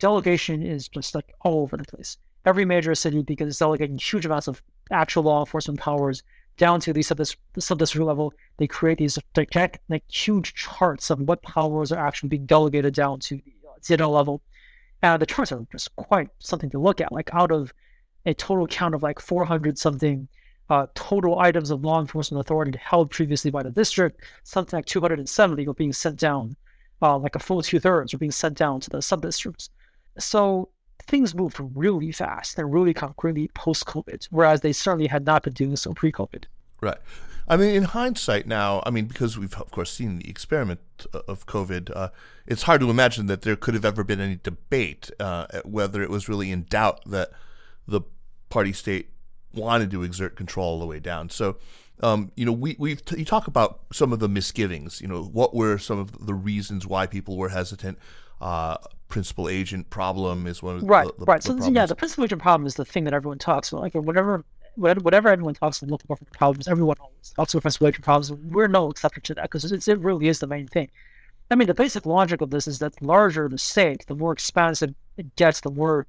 delegation is just like all over the place. Every major city begins delegating huge amounts of actual law enforcement powers down to the sub-dis- the sub-district level. They create these gigantic, like huge charts of what powers are actually being delegated down to the uh, level. And the charts are just quite something to look at. Like out of a total count of like 400 something uh, total items of law enforcement authority held previously by the district, something like 270 were being sent down, uh, like a full two thirds were being sent down to the sub districts. So things moved really fast and really concretely post COVID, whereas they certainly had not been doing so pre COVID. Right. I mean, in hindsight now, I mean, because we've, of course, seen the experiment of COVID, uh, it's hard to imagine that there could have ever been any debate uh, whether it was really in doubt that the party state wanted to exert control all the way down. So, um, you know, we we t- you talk about some of the misgivings. You know, what were some of the reasons why people were hesitant? Uh, principal agent problem is one of right, the, the, right. the so problems. yeah, the principal agent problem is the thing that everyone talks about. Like whatever, whatever everyone talks about local government problems, everyone always talks about principal problems. We're no exception to that because it really is the main thing. I mean, the basic logic of this is that the larger the state, the more expansive it gets, the more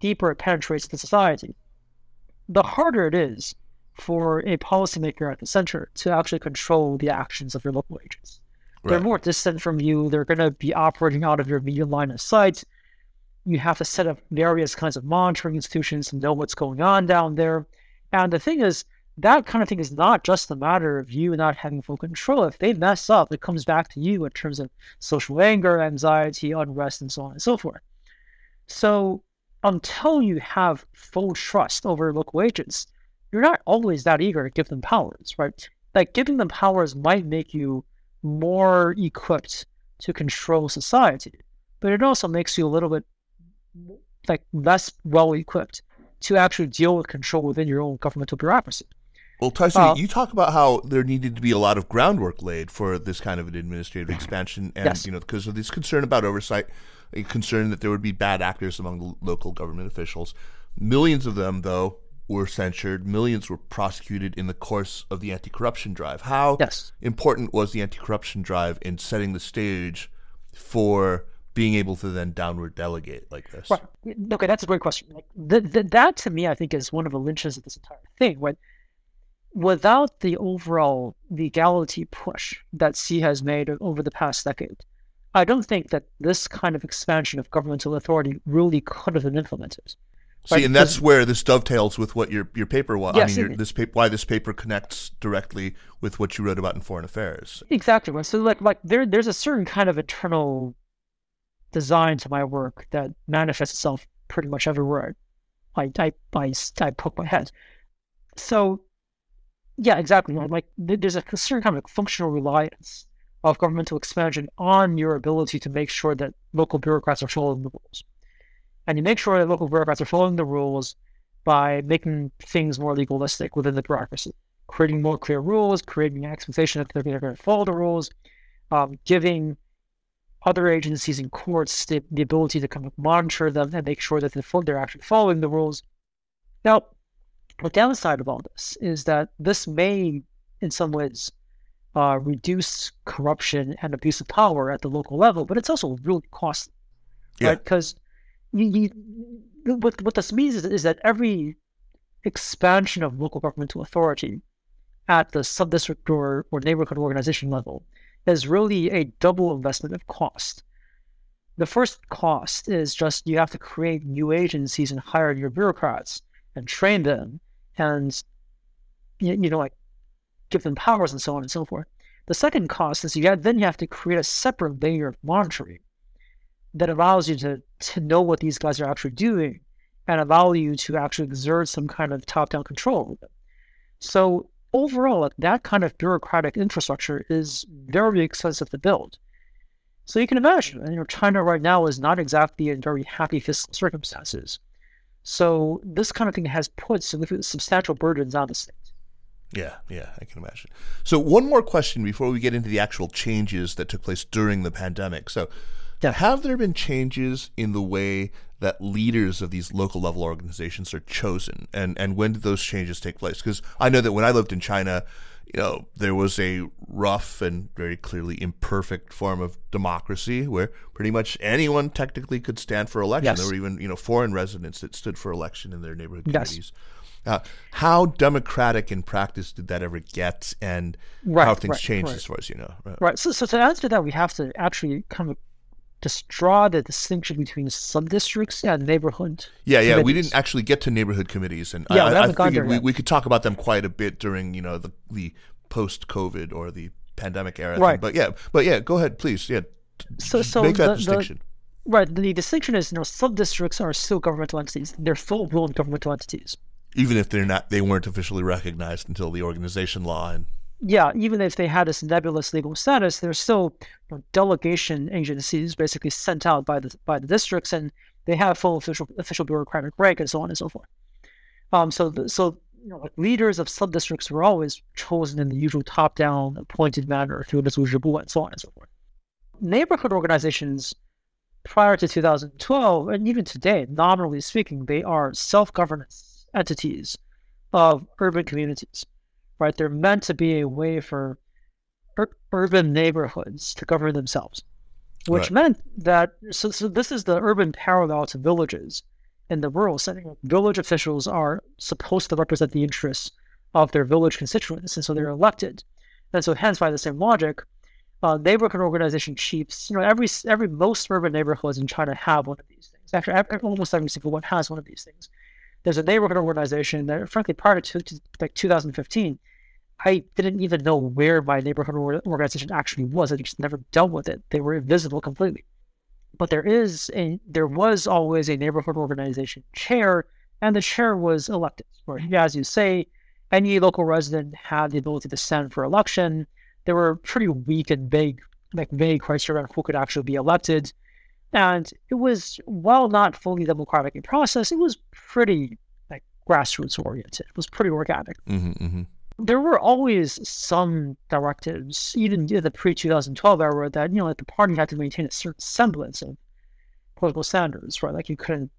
deeper it penetrates the society. The harder it is for a policymaker at the center to actually control the actions of your local agents. They're more distant from you. They're going to be operating out of your immediate line of sight. You have to set up various kinds of monitoring institutions to know what's going on down there. And the thing is, that kind of thing is not just a matter of you not having full control. If they mess up, it comes back to you in terms of social anger, anxiety, unrest, and so on and so forth. So until you have full trust over local agents, you're not always that eager to give them powers, right? Like giving them powers might make you more equipped to control society, but it also makes you a little bit like less well equipped to actually deal with control within your own governmental bureaucracy. Well, Taisu, Uh, you talk about how there needed to be a lot of groundwork laid for this kind of an administrative expansion, and Yes. you know, because of this concern about oversight, a concern that there would be bad actors among the local government officials. Millions of them, though, were censured. Millions were prosecuted in the course of the anti-corruption drive. How Yes. important was the anti-corruption drive in setting the stage for being able to then downward delegate like this? Right. Okay, that's a great question. Like th- th- that to me, I think is one of the linchpins of this entire thing. Right? Without the overall legality push that Xi has made over the past decade, I don't think that this kind of expansion of governmental authority really could have been implemented. See, Right, and that's because- where this dovetails with what your your paper was. Yes, I mean, your, this paper, why this paper connects directly with what you wrote about in Foreign Affairs. Exactly. So like like there there's a certain kind of internal design to my work that manifests itself pretty much everywhere I I I, I poke my head. So yeah, exactly. Like there's a certain kind of functional reliance of governmental expansion on your ability to make sure that local bureaucrats are following the rules. And you make sure that local bureaucrats are following the rules by making things more legalistic within the bureaucracy, creating more clear rules, creating an expectation that they're going to follow the rules, um, giving other agencies and courts the, the ability to kind of monitor them and make sure that they're, they're actually following the rules. Now, the downside of all this is that this may, in some ways, uh, reduce corruption and abuse of power at the local level, but it's also really costly, Yeah. right? Because what what this means is, is that every expansion of local governmental authority at the sub-district or, or neighborhood organization level is really a double investment of cost. The first cost is just you have to create new agencies and hire your bureaucrats and train them and you, know like give them powers and so on and so forth. The second cost is you then you have to create a separate layer of monitoring that allows you to, to know what these guys are actually doing and allow you to actually exert some kind of top-down control over them. So overall, that kind of bureaucratic infrastructure is very expensive to build. So you can imagine, you know, China right now is not exactly in very happy fiscal circumstances. So this kind of thing has put substantial burdens on the state. Yeah, yeah, I can imagine. So, one more question before we get into the actual changes that took place during the pandemic. So, Yeah. have there been changes in the way that leaders of these local level organizations are chosen, and and when did those changes take place? Because I know that when I lived in China, you know, there was a rough and very clearly imperfect form of democracy where pretty much anyone technically could stand for election. Yes. There were even you know foreign residents that stood for election in their neighborhood Yes. communities. Uh, how democratic in practice did that ever get, and how Right, have things right, changed right. as far as you know? Right. Right. So, so to answer that, we have to actually kind of just draw the distinction between sub-districts and neighborhood. Yeah, yeah. We didn't actually get to neighborhood committees, and Yeah, I, we I, I figured we, we could talk about them quite a bit during you know the the post COVID or the pandemic era. Right. Thing. But yeah, but yeah, go ahead, please. Yeah, So, so make that the- the- distinction. right. The distinction is, you know, sub-districts are still governmental entities. They're full-blown governmental entities. Even if they're not, they weren't officially recognized until the organization law and yeah, even if they had this nebulous legal status, they're still you know, delegation agencies basically sent out by the by the districts, and they have full official official bureaucratic rank and so on and so forth. Um, so the, so you know, like leaders of sub districts were always chosen in the usual top down appointed manner through the Zuzhibu and so on and so forth. Neighborhood organizations prior to 2012, and even today, nominally speaking, they are self governance entities of urban communities, right? They're meant to be a way for ur- urban neighborhoods to govern themselves, which Right. meant that, so, so this is the urban parallel to villages in the rural setting. Village officials are supposed to represent the interests of their village constituents, and so they're elected. And so, hence, by the same logic, uh, neighborhood organization chiefs, you know, every every most urban neighborhoods in China have one of these things. Actually, ev- almost every single one has one of these things. There's a neighborhood organization that, frankly, prior to, to like 2015, I didn't even know where my neighborhood organization actually was. I just never dealt with it. They were invisible completely. But there is a there was always a neighborhood organization chair, and the chair was elected. Or as you say, any local resident had the ability to stand for election. There were pretty weak and vague, like vague criteria on who could actually be elected, and it was while not fully democratic in process, it was pretty like grassroots oriented. It was pretty organic hmm hmm there were always some directives, even in the pre 2012 era, that, you know, like the party had to maintain a certain semblance of political standards, right? Like you couldn't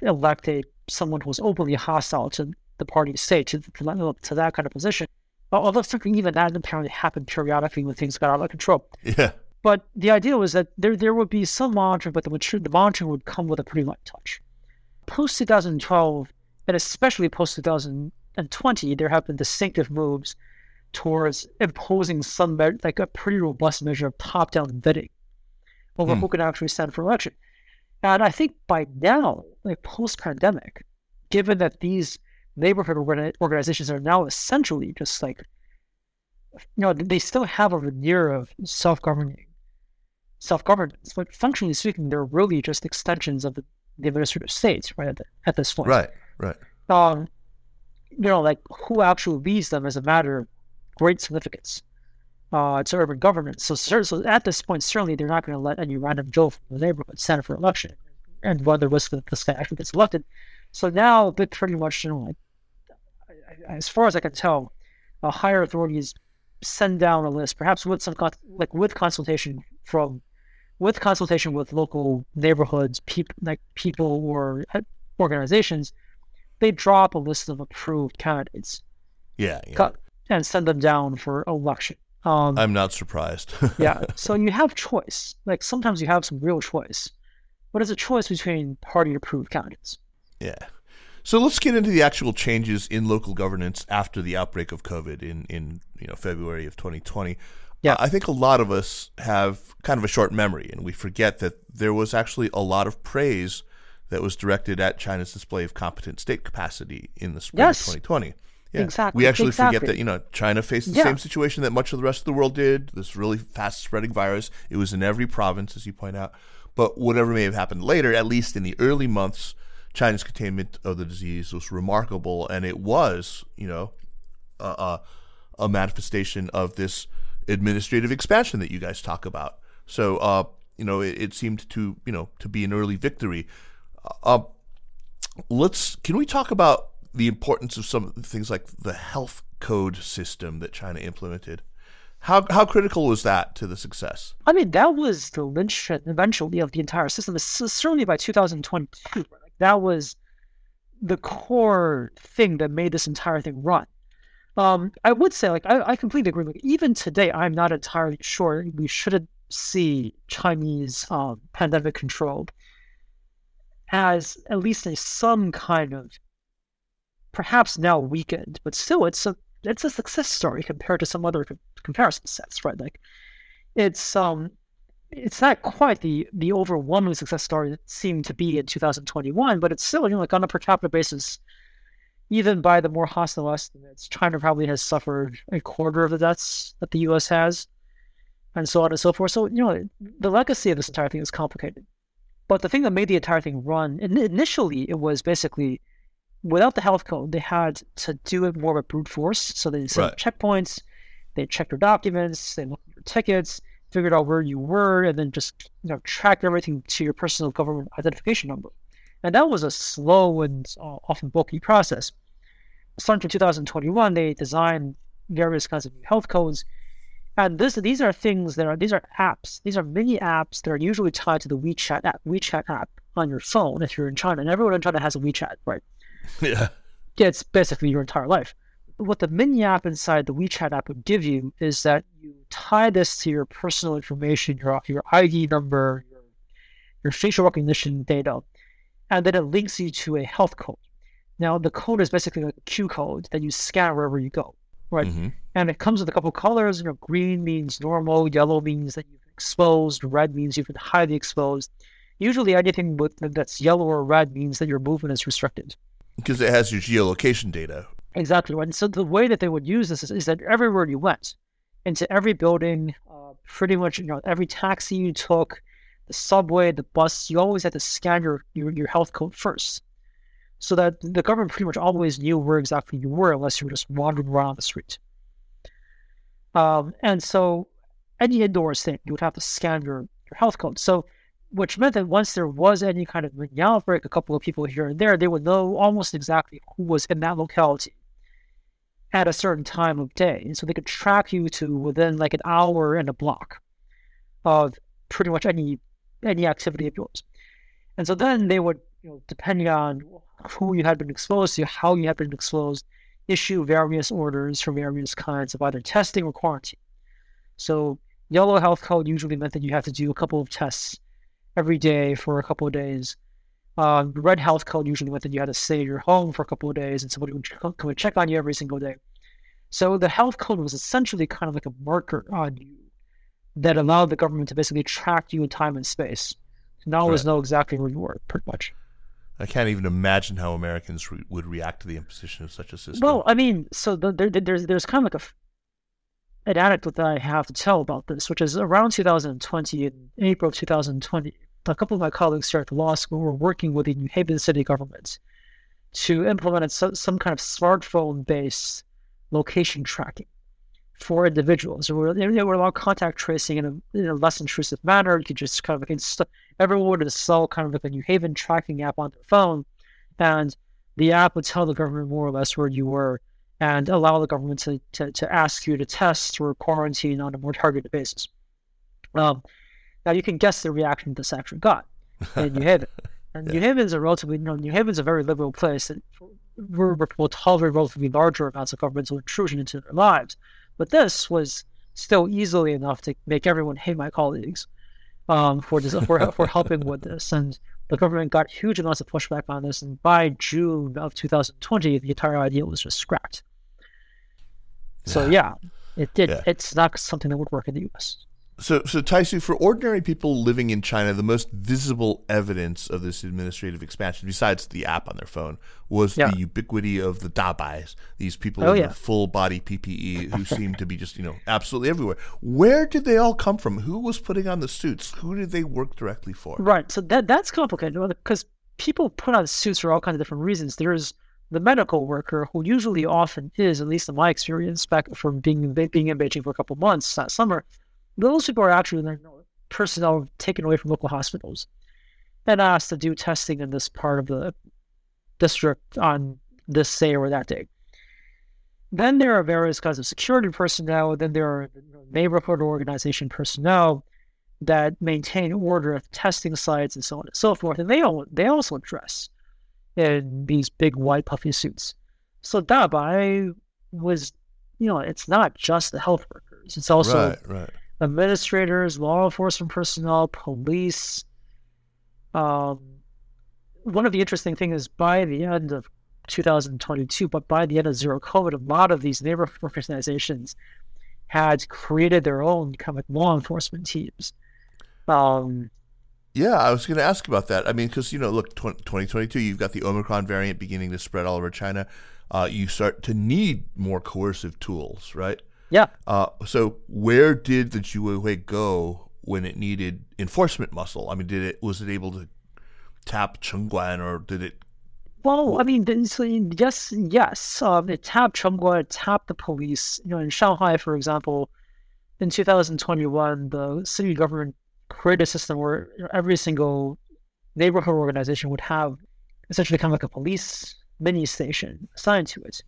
elect a someone who was openly hostile to the party state to, to, that- to that kind of position. Although frankly, even that apparently happened periodically when things got out of control. Yeah. But the idea was that there there would be some monitoring, but the, mature, the monitoring would come with a pretty light touch. Post 2012, and especially post 2020, there have been distinctive moves towards imposing some me- like a pretty robust measure of top-down vetting over Hmm. who can actually stand for election. And I think by now, like post-pandemic, given that these neighborhood organi- organizations are now essentially just like you know, they still have a veneer of self-governing, self-governance, but functionally speaking, they're really just extensions of the, the administrative states, right? At, the, at this point, Right. Right. Um, you know, like who actually leads them is a matter of great significance uh, to urban governance. So, so at this point, certainly they're not going to let any random Joe from the neighborhood stand for election and run the risk that this guy actually gets elected. So now, they pretty much, you know, like as far as I can tell, higher authorities send down a list, perhaps with some con- like with consultation from with consultation with local neighborhoods, people like people or uh, organizations, they drop a list of approved candidates Yeah. yeah. cut, and send them down for election. Um, I'm not surprised. yeah, so you have choice. Like sometimes you have some real choice, but it's a choice between party approved candidates. Yeah. So let's get into the actual changes in local governance after the outbreak of COVID in, in you know February of 2020. Yeah. Uh, I think a lot of us have kind of a short memory, and we forget that there was actually a lot of praise that was directed at China's display of competent state capacity in the spring Yes. of 2020. Yeah. Exactly, We actually forget that you know China faced the Yeah. same situation that much of the rest of the world did. This really fast spreading virus. It was in every province, as you point out. But whatever may have happened later, at least in the early months, China's containment of the disease was remarkable, and it was, you know, a, a, a manifestation of this administrative expansion that you guys talk about. So, uh, you know, it, it seemed to, you know, to be an early victory. Uh, let's can we talk about the importance of some things like the health code system that China implemented? How how critical was that to the success? I mean, that was the linchpin eventually of the entire system. Certainly by 2022, like that was the core thing that made this entire thing run. Um, I would say, like, I, I completely agree. Like, even today, I'm not entirely sure we shouldn't see Chinese um, pandemic control as at least a some kind of, perhaps now weakened, but still, it's a it's a success story compared to some other comparison sets, right? Like, it's um, it's not quite the the overwhelming success story that seemed to be in 2021, but it's still, you know, like on a per capita basis, even by the more hostile estimates, China probably has suffered a quarter of the deaths that the U.S. has, and so on and so forth. So, you know, the legacy of this entire thing is complicated. But the thing that made the entire thing run, in- initially, it was basically without the health code, they had to do it more of a brute force. So they set Right. checkpoints, they checked your documents, they looked at your tickets, figured out where you were, and then just you know tracked everything to your personal government identification number. And that was a slow and uh, often bulky process. starting from 2021, they designed various kinds of new health codes. And this, these are things that are these are apps. These are mini apps that are usually tied to the WeChat app, WeChat app on your phone if you're in China. And everyone in China has a WeChat, right? Yeah. Yeah, It's basically your entire life. What the mini app inside the WeChat app would give you is that you tie this to your personal information, your your ID number, your, your facial recognition data, and then it links you to a health code. Now the code is basically like a Q code that you scan wherever you go, right? Mm-hmm. And it comes with a couple colors. You know, green means normal, yellow means that you've been exposed, red means you've been highly exposed. Usually, anything with that's yellow or red means that your movement is restricted. Because it has your geolocation data. Exactly right. And so the way that they would use this is, is that everywhere you went, into every building, uh, pretty much you know every taxi you took, the subway, the bus, you always had to scan your, your, your health code first. So that the government pretty much always knew where exactly you were unless you were just wandering around the street. Um, and so any indoors thing, you would have to scan your, your health code. So which meant that once there was any kind of mini outbreak, a couple of people here and there, they would know almost exactly who was in that locality at a certain time of day. And so they could track you to within like an hour and a block of pretty much any any activity of yours. And so then they would, you know, depending on who you had been exposed to, how you had been exposed, issue various orders for various kinds of either testing or quarantine. So yellow health code usually meant that you have to do a couple of tests every day for a couple of days. Um, red health code usually meant that you had to stay at your home for a couple of days and somebody would come and check on you every single day. So the health code was essentially kind of like a marker on you that allowed the government to basically track you in time and space. So now always Right. know exactly where you were, pretty much. I can't even imagine how Americans re- would react to the imposition of such a system. Well, I mean, so the, there, there's there's kind of like a an anecdote that I have to tell about this, which is around 2020, in April of 2020, a couple of my colleagues here at the law school were working with the New Haven city government to implement so, some kind of smartphone-based location tracking for individuals. They were, they were allowed contact tracing in a, in a less intrusive manner. You could just kind of inst- everyone would install kind of like a New Haven tracking app on their phone, and the app would tell the government more or less where you were and allow the government to, to, to ask you to test or quarantine on a more targeted basis. Um, now you can guess the reaction this actually got in New Haven. And New Haven's a relatively, you know, New Haven's a very liberal place that will tolerate relatively larger amounts of governmental intrusion into their lives. But this was still easily enough to make everyone hate my colleagues um, for, this, for for helping with this. And the government got huge amounts of pushback on this. And by June of 2020, the entire idea was just scrapped. So yeah, it did. Yeah. It's not something that would work in the U.S. So, so Taisu, for ordinary people living in China, the most visible evidence of this administrative expansion, besides the app on their phone, was Yeah. the ubiquity of the dabais, these people Oh, in yeah. the full body PPE who seem to be just, you know, absolutely everywhere. Where did they all come from? Who was putting on the suits? Who did they work directly for? Right. So that that's complicated because people put on suits for all kinds of different reasons. There's the medical worker who usually often is, at least in my experience, back from being in, being in Beijing for a couple months that summer. Those people are actually you personnel taken away from local hospitals and asked to do testing in this part of the district on this day or that day. Then there are various kinds of security personnel. Then there are neighborhood organization personnel that maintain order of testing sites and so on and so forth. And they all they also dress in these big white puffy suits. So Dabai was, you know, it's not just the health workers. It's also right, right. Administrators, law enforcement personnel, police. Um, one of the interesting things is by the end of 2022, but by the end of zero COVID, a lot of these neighborhood organizations had created their own kind of law enforcement teams. Um, Yeah, I was going to ask about that. I mean, because, you know, look, 20, 2022, you've got the Omicron variant beginning to spread all over China. Uh, you start to need more coercive tools, right? Yeah, Uh, so where did the Juwei go when it needed enforcement muscle? I mean, did it was it able to tap Chengguan or did it? Well, I mean, yes, yes. Um, it tapped Chengguan, it tapped the police. You know, in Shanghai, for example, in 2021, the city government created a system where every single neighborhood organization would have essentially kind of like a police mini station assigned to it.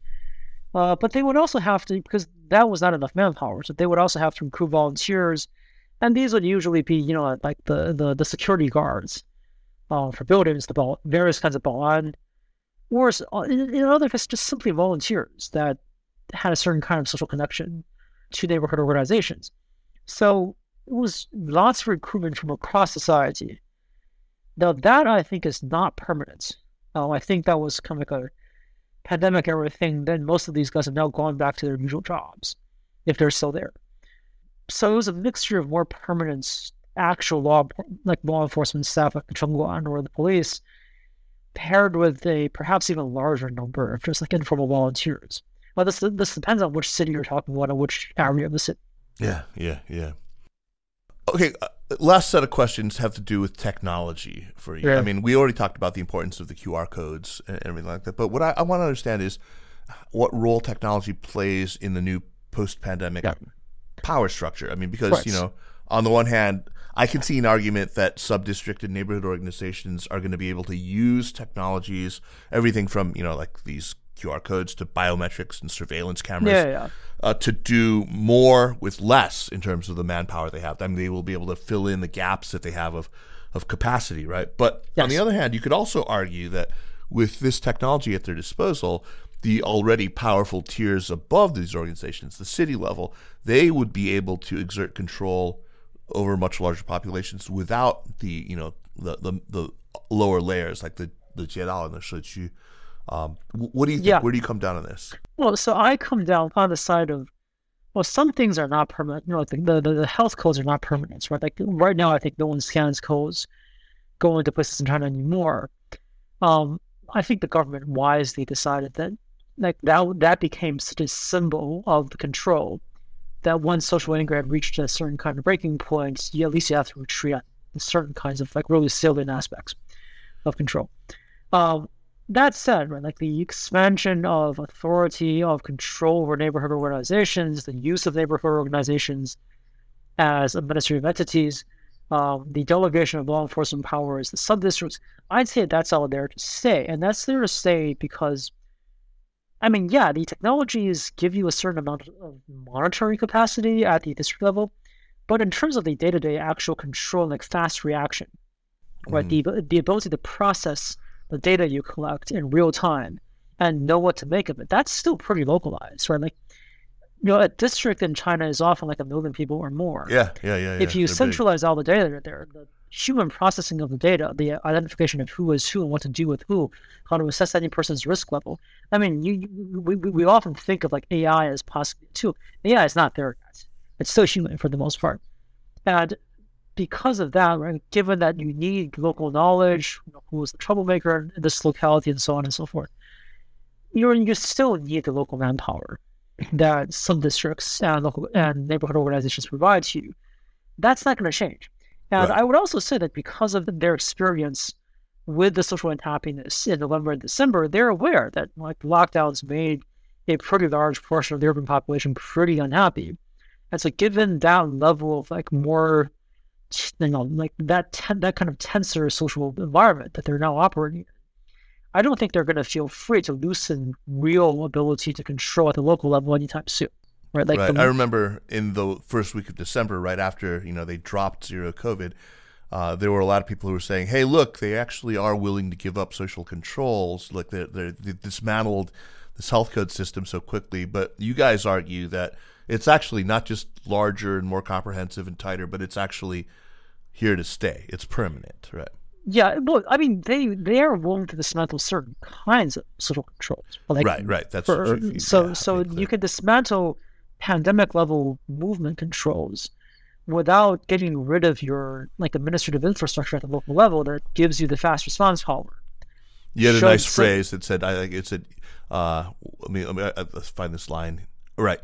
Uh, but they would also have to, because that was not enough manpower, so they would also have to recruit volunteers. And these would usually be, you know, like the, the, the security guards uh, for buildings, the various kinds of balan, or uh, in, in other cases, just simply volunteers that had a certain kind of social connection to neighborhood organizations. So it was lots of recruitment from across society. Now, that I think is not permanent. Uh, I think that was kind of like a pandemic era thing, then most of these guys have now gone back to their usual jobs, if they're still there. So it was a mixture of more permanent actual law, like law enforcement staff like the Chengguan or the police, paired with a perhaps even larger number of just like informal volunteers. Well, this this depends on which city you're talking about and which area of the city. Yeah, yeah, yeah. Okay, uh, last set of questions have to do with technology for you. Yeah. I mean, we already talked about the importance of the QR codes and everything like that. But what I, I want to understand is what role technology plays in the new post-pandemic Yeah. power structure. I mean, because course. you know, on the one hand, I can see an argument that sub-district and neighborhood organizations are going to be able to use technologies, everything from you know, like these QR codes to biometrics and surveillance cameras Yeah, yeah. uh, to do more with less in terms of the manpower they have. I mean, they will be able to fill in the gaps that they have of, of capacity, right? But on the Yes. other hand, you could also argue that with this technology at their disposal, the already powerful tiers above these organizations, the city level, they would be able to exert control over much larger populations without the you know the the, the lower layers like the the 街道 and the 社区. Um, what do you think? Yeah. Where do you come down on this? Well, so I come down on the side of, well, some things are not permanent. You know, the, the, the health codes are not permanent, right? Like right now, I think no one scans codes going to places in China anymore. Um, I think the government wisely decided that, like that, that became such a symbol of the control that once social integrate reached a certain kind of breaking point, you at least you have to retreat on certain kinds of like really salient aspects of control. Um, that said, right, like the expansion of authority, of control over neighborhood organizations, the use of neighborhood organizations as administrative entities, um, the delegation of law enforcement powers, the sub-districts, I'd say that's all there to stay. And that's there to stay because, I mean, yeah, the technologies give you a certain amount of monitoring capacity at the district level, but in terms of the day-to-day actual control and like fast reaction, right, the, the ability to process the data you collect in real time and know what to make of it, that's still pretty localized, right? Like, you know, a district in China is often like a million people or more. Yeah, yeah, yeah. if you They're big. centralize all the data there, the human processing of the data, the identification of who is who and what to do with who, how to assess any person's risk level. I mean, you, you we, often think of like AI as possibly too. AI is not there yet. It's still human for the most part. And because of that, right, given that you need local knowledge, you know, who is the troublemaker in this locality and so on and so forth, you you still need the local manpower that some districts and local and neighborhood organizations provide to you. That's not going to change. And Right. I would also say that because of their experience with the social unhappiness in November and December, they're aware that like lockdowns made a pretty large portion of the urban population pretty unhappy. And so, given that level of like more, you know, like that ten, that kind of tenser social environment that they're now operating in, I don't think they're going to feel free to loosen real ability to control at the local level anytime soon. Right? Like right. the- I remember in the first week of December, right after you know they dropped zero COVID, uh, there were a lot of people who were saying, "Hey, look, they actually are willing to give up social controls. Like they they they dismantled this health code system so quickly." But you guys argue that it's actually not just larger and more comprehensive and tighter, but it's actually here to stay. It's permanent, right? Yeah, well, I mean, they they are willing to dismantle certain kinds of social controls. Like, right, right. That's for- you- so yeah, so you can dismantle pandemic level movement controls without getting rid of your like administrative infrastructure at the local level that gives you the fast response power. You had a should nice say- phrase that said, "I think it said, uh, let me let me uh, let's find this line." All right,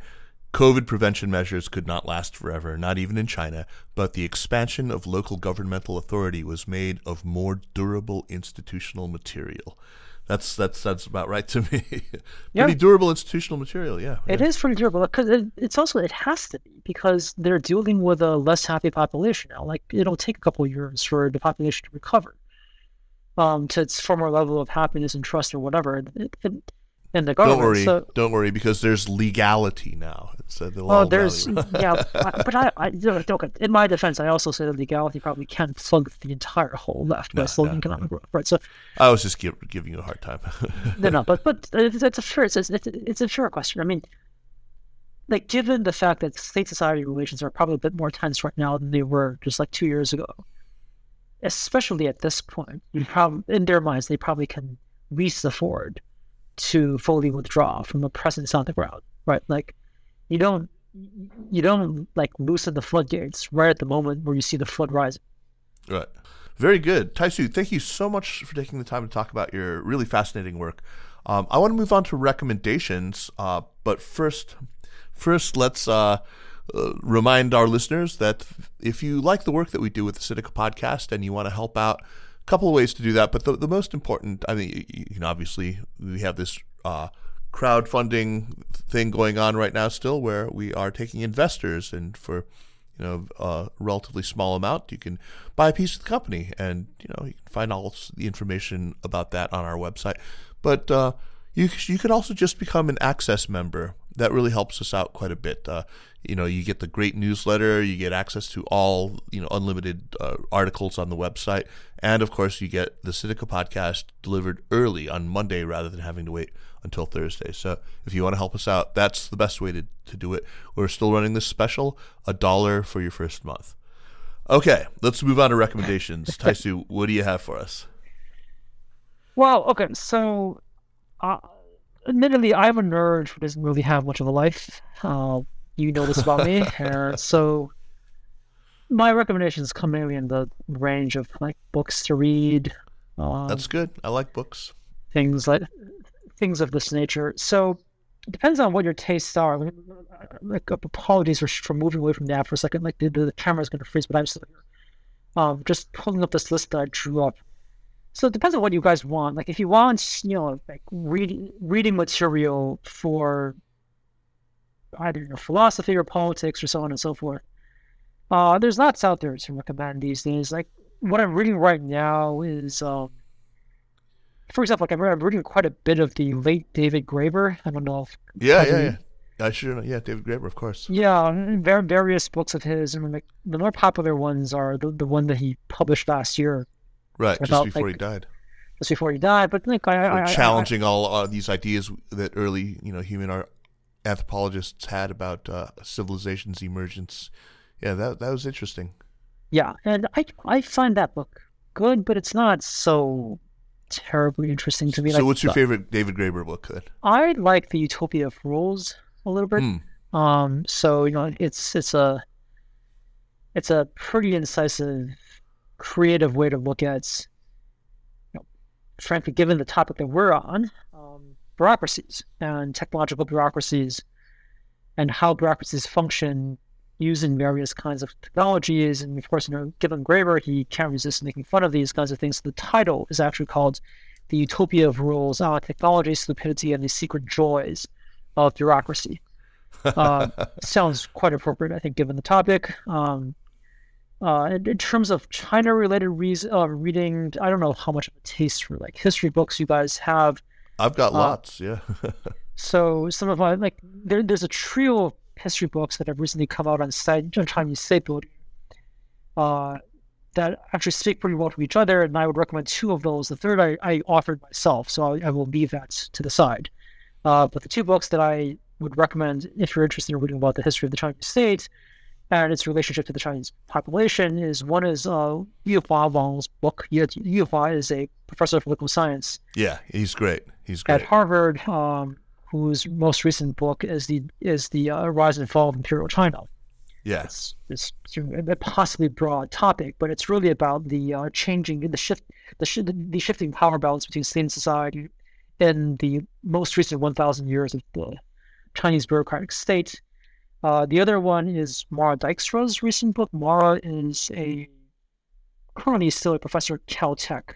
COVID prevention measures could not last forever, not even in China. But the expansion of local governmental authority was made of more durable institutional material. That's that's that's about right to me. Yeah. Pretty durable institutional material, yeah. It is pretty durable because it, it's also it has to be because they're dealing with a less happy population now. Like it'll take a couple of years for the population to recover um, to its former level of happiness and trust or whatever. It, it, in the government. Don't worry, So, don't worry, because there's legality now. It's, uh, well, there's yeah, but I, I in my defense, I also say that legality probably can't plug the entire hole left by No, slowing no, economic growth. Right. So I was just give, giving you a hard time. no, no, but but it's, it's a fair it's, it's, it's a fair question. I mean, like given the fact that state society relations are probably a bit more tense right now than they were just like two years ago, especially at this point, you probably in their minds they probably can least afford to fully withdraw from the presence on the ground, right? Like you don't you don't like loosen the floodgates right at the moment where you see the flood rising. Right. Very good. Taisu, thank you so much for taking the time to talk about your really fascinating work. Um, I want to move on to recommendations, uh, but first, first let's uh, uh, remind our listeners that if you like the work that we do with the Sinica podcast and you want to help out, a couple of ways to do that. But the, the most important, I mean, you, know, obviously we have this uh, crowdfunding thing going on right now still, where we are taking investors, and for you know a relatively small amount, you can buy a piece of the company, and you know you can find all the information about that on our website. But uh, you you can also just become an Access member. That really helps us out quite a bit. Uh, you know, you get the great newsletter, you get access to all you know unlimited uh, articles on the website, and of course, you get the Sinica podcast delivered early on Monday rather than having to wait until Thursday. So if you want to help us out, that's the best way to, to do it. We're still running this special, a dollar for your first month. Okay, let's move on to recommendations. Taisu, what do you have for us? Well, okay, so uh, admittedly, I'm a nerd who doesn't really have much of a life. Uh, you know this about me, and so my recommendations come mainly in the range of like books to read, uh, That's good. I like books. things like things of this nature. So it depends on what your tastes are. Like, like apologies for, for moving away from that for a second. Like the, the camera's going to freeze, but I'm still here. Um, just pulling up this list that I drew up. So it depends on what you guys want. Like if you want, you know, like reading reading material for either your philosophy or politics or so on and so forth. Uh, there's lots out there to recommend these days. Like what I'm reading right now is, um, for example, like I'm, I'm reading quite a bit of the late David Graeber. I don't know if Yeah, yeah, yeah. I should know. Yeah, David Graeber, of course. yeah, various books of his. I mean, like the more popular ones are the, the one that he published last year, Right, just before like, he died. just before he died. But like I, I, Or I- challenging all uh, these ideas that early, you know, human ar- anthropologists had about uh, civilization's emergence. Yeah, that that was interesting. Yeah, and I I find that book good, but it's not so terribly interesting to me. so, like, what's your favorite David Graeber book then? I like the Utopia of Rules a little bit. Hmm. Um, so you know, it's it's a it's a pretty incisive, creative way to look at, you know, frankly, given the topic that we're on, um, bureaucracies and technological bureaucracies, and how bureaucracies function using various kinds of technologies. And of course, you know, given Graeber, he can't resist making fun of these kinds of things. The title is actually called "The Utopia of Rules: Our Technology, Stupidity, and the Secret Joys of Bureaucracy." uh, sounds quite appropriate, I think, given the topic. Um, uh, in, in terms of China-related reas uh, reading, I don't know how much of a taste for like history books you guys have. I've got Uh, lots. Yeah. So some of my like there, there's a trio of history books that have recently come out on site on Chinese state building. Uh, that actually speak pretty well to each other, and I would recommend two of those. The third I, I offered myself, so I, I will leave that to the side. Uh, but the two books that I would recommend if you're interested in reading about the history of the Chinese state and its relationship to the Chinese population is one is uh, Yuhua Wang's book. Yu Yuhua is a professor of political science yeah, he's great. He's great at. Harvard, um, whose most recent book is the is the uh, rise and fall of imperial China. Yes, It's it's a possibly broad topic, but it's really about the uh, changing the shift the sh- the shifting power balance between state and society in the most recent 1,000 years of the Chinese bureaucratic state. Uh, the other one is Maura Dykstra's recent book. Maura is a currently still a professor at Caltech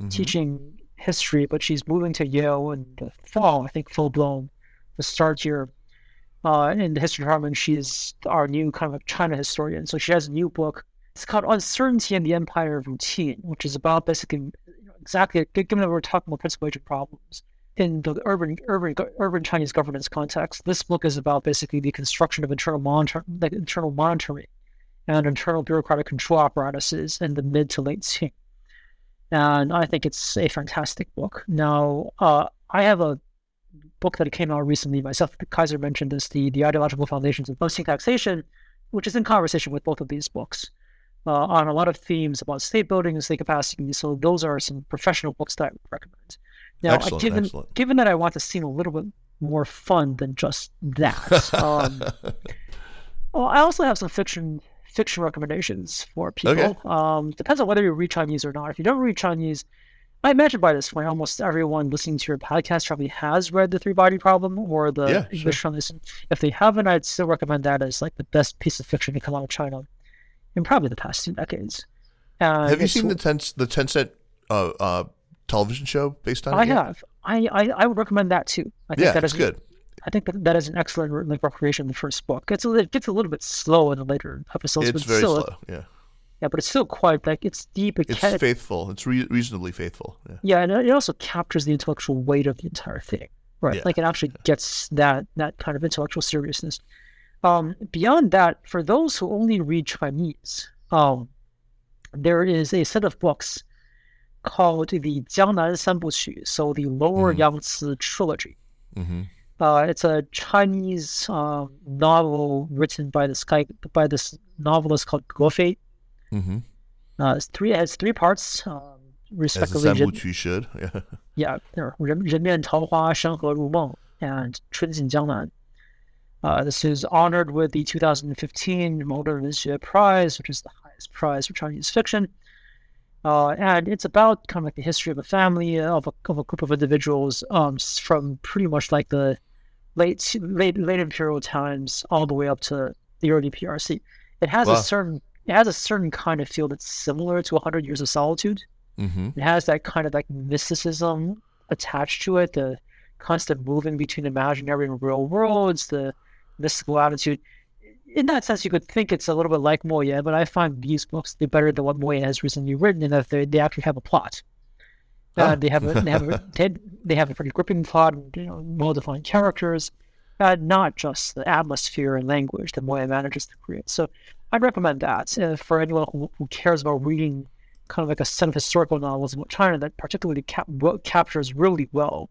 Mhm. teaching history, but she's moving to Yale in the fall, I think, full blown to start year. uh, in the history department. She's our new kind of China historian. So she has a new book. It's called Uncertainty and the Empire of Routine, which is about basically you know, exactly, given that we're talking about principal agent problems, in the urban urban urban Chinese governance context, this book is about basically the construction of internal monitor, like internal monitoring and internal bureaucratic control apparatuses in the mid to late Qing. And I think it's a fantastic book. Now, uh, I have a book that came out recently myself. Kaiser mentioned this, the, the Ideological Foundations of Post Taxation, which is in conversation with both of these books uh, on a lot of themes about state building and state capacity. So those are some professional books that I would recommend. Now, Excellent, given excellent. given that I want to seem a little bit more fun than just that, um, well, I also have some fiction fiction recommendations for people. Okay. Um, depends on whether you read Chinese or not. If you don't read Chinese, I imagine by this point almost everyone listening to your podcast probably has read the Three Body Problem or the Yeah, English translation. If they haven't, I'd still recommend that as like the best piece of fiction to come out of China in probably the past two decades. Uh, Have you seen the ten the Tencent uh, uh, television show based on it? I have. I, I I would recommend that too. I think Yeah, that it's good. I think that that is an excellent like recreation of the first book. It's a, it gets a little bit slow in the later episodes, It's but very still, slow. Yeah, yeah, but it's still quite like it's deep. It it's ca- faithful. It's re- reasonably faithful. Yeah. yeah, and it also captures the intellectual weight of the entire thing, right? Yeah, Like it actually gets that that kind of intellectual seriousness. Um, beyond that, for those who only read Chinese, um, there is a set of books called the Jiangnan Sanbuqu, so the Lower mm-hmm. Yangtze Trilogy. Mm-hmm. Uh, it's a Chinese uh, novel written by this guy by this novelist called Ge Fei. Mm-hmm. Uh, it's three it has three parts, um, respectively. As the Sanbuqu should, yeah. There. 人人面桃花山河如梦 and 春尽江南. Uh, this is honored with the 2015 Mao Dun Literature Prize, which is the highest prize for Chinese fiction. Uh, and it's about kind of like the history of a family of a, of a group of individuals um, from pretty much like the late late late imperial times all the way up to the early PRC. It has Wow. a certain it has a certain kind of feel that's similar to Hundred Years of Solitude. hmm It has that kind of like mysticism attached to it, the constant moving between imaginary and real worlds, the mystical attitude. In that sense, you could think it's a little bit like Mo Yan, but I find these books they're better than what Mo Yan has recently written in that they, they actually have a plot. Uh, Ah. they have a, they have a, they, they have a pretty gripping plot, and, you know, well-defined characters, and not just the atmosphere and language that Mo Yan manages to create. So, I'd recommend that uh, for anyone who, who cares about reading kind of like a set of historical novels about China that particularly cap- captures really well.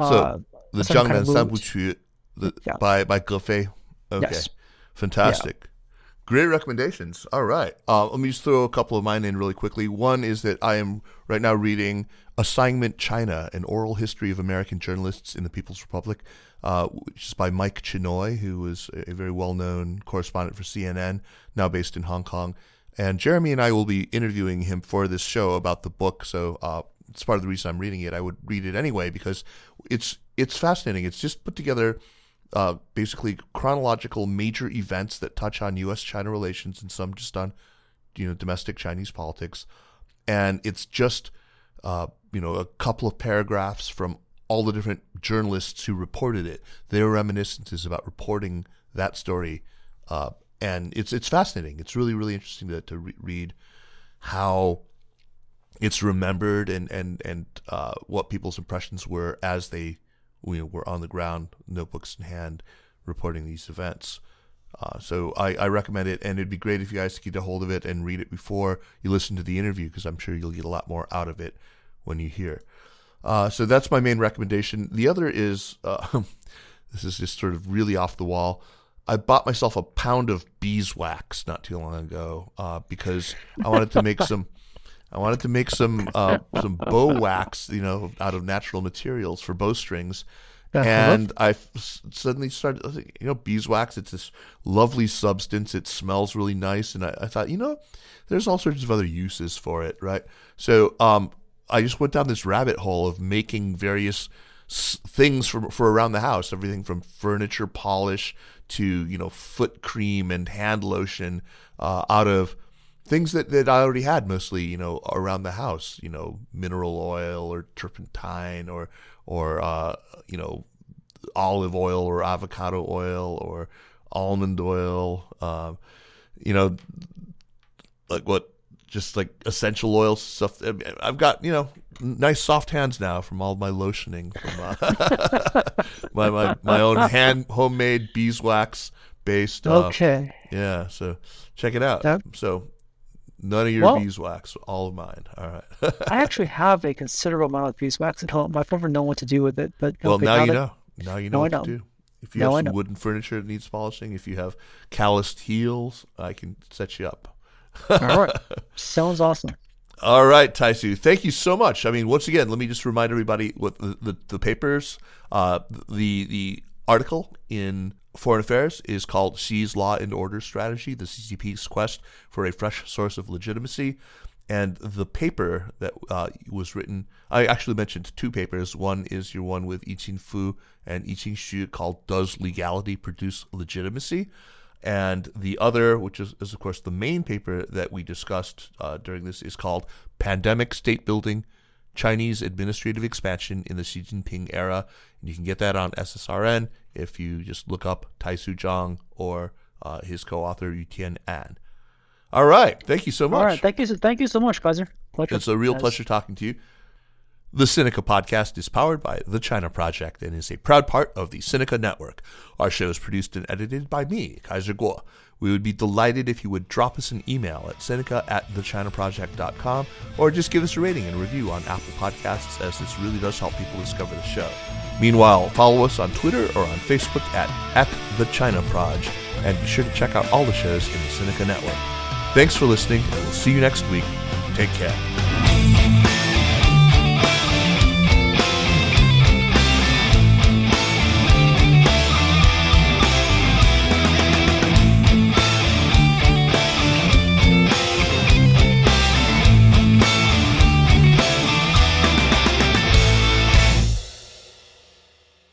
So, uh, The Jiangnan of mood. Sanbuqu the, Yeah. by by Ge Fei. Okay. Yes. Fantastic. Great recommendations. All right. Uh, let me just throw a couple of mine in really quickly. One is that I am right now reading Assignment China, an oral history of American journalists in the People's Republic, uh, which is by Mike Chinoy, who was a very well known correspondent for CNN, now based in Hong Kong. And Jeremy and I will be interviewing him for this show about the book. So uh, it's part of the reason I'm reading it. I would read it anyway because it's it's fascinating. It's just put together uh, basically chronological major events that touch on U.S.-China relations and some just on you know domestic Chinese politics, and it's just uh, you know a couple of paragraphs from all the different journalists who reported it, their reminiscences about reporting that story, uh, and it's it's fascinating. It's really really interesting to, to re- read how it's remembered and and and uh, what people's impressions were as they know, were on the ground, notebooks in hand, reporting these events. Uh, so I, I recommend it, and it'd be great if you guys could get a hold of it and read it before you listen to the interview, because I'm sure you'll get a lot more out of it when you hear. Uh, so that's my main recommendation. The other is uh, this is just sort of really off the wall. I bought myself a pound of beeswax not too long ago uh, because I wanted to make some. I wanted to make some uh, some bow wax, you know, out of natural materials for bowstrings, and I f- suddenly started, I was like, you know, beeswax. It's this lovely substance. It smells really nice, and I, I thought, you know, there's all sorts of other uses for it, right? So, um, I just went down this rabbit hole of making various s- things for for around the house, everything from furniture polish to you know foot cream and hand lotion uh, out of things that, that I already had mostly, you know, around the house, you know, mineral oil or turpentine or, or, uh, you know, olive oil or avocado oil or almond oil, um, you know, like what just like essential oil stuff. I've got you know nice soft hands now from all my lotioning from uh, my, my my own hand homemade beeswax based. Uh, Okay. Yeah, so check it out. That- So none of your Well- beeswax, all of mine. All right. I actually have a considerable amount of beeswax at home. I've never known what to do with it, but well, okay, now you that- know. Now you know what to do. If you Now have some wooden furniture that needs polishing, if you have calloused heels, I can set you up. All right. Sounds awesome. All right, Taisu, thank you so much. I mean, once again, let me just remind everybody what the, the, the papers, uh, the the article in Foreign Affairs is called Xi's Law and Order Strategy, the CCP's quest for a fresh source of legitimacy. And the paper that uh, was written, I actually mentioned two papers. One is your one with Yiqing Fu and Yiqing Xu called Does Legality Produce Legitimacy? And the other, which is, is of course the main paper that we discussed uh, during this, is called Pandemic State Building Chinese Administrative Expansion in the Xi Jinping Era. And you can get that on SSRN if you just look up Taisu Zhang or uh, his co author Yu Yutian An. All right. Thank you so much. All right. Thank you. so- Thank you so much, Kaiser. Pleasure. It's a real As- pleasure talking to you. The Sinica podcast is powered by The China Project and is a proud part of the Sinica Network. Our show is produced and edited by me, Kaiser Kuo. We would be delighted if you would drop us an email at Sinica at thechinaproject.com or just give us a rating and review on Apple Podcasts as this really does help people discover the show. Meanwhile, follow us on Twitter or on Facebook at, at The China Proj and be sure to check out all the shows in the Sinica Network. Thanks for listening and we'll see you next week. Take care.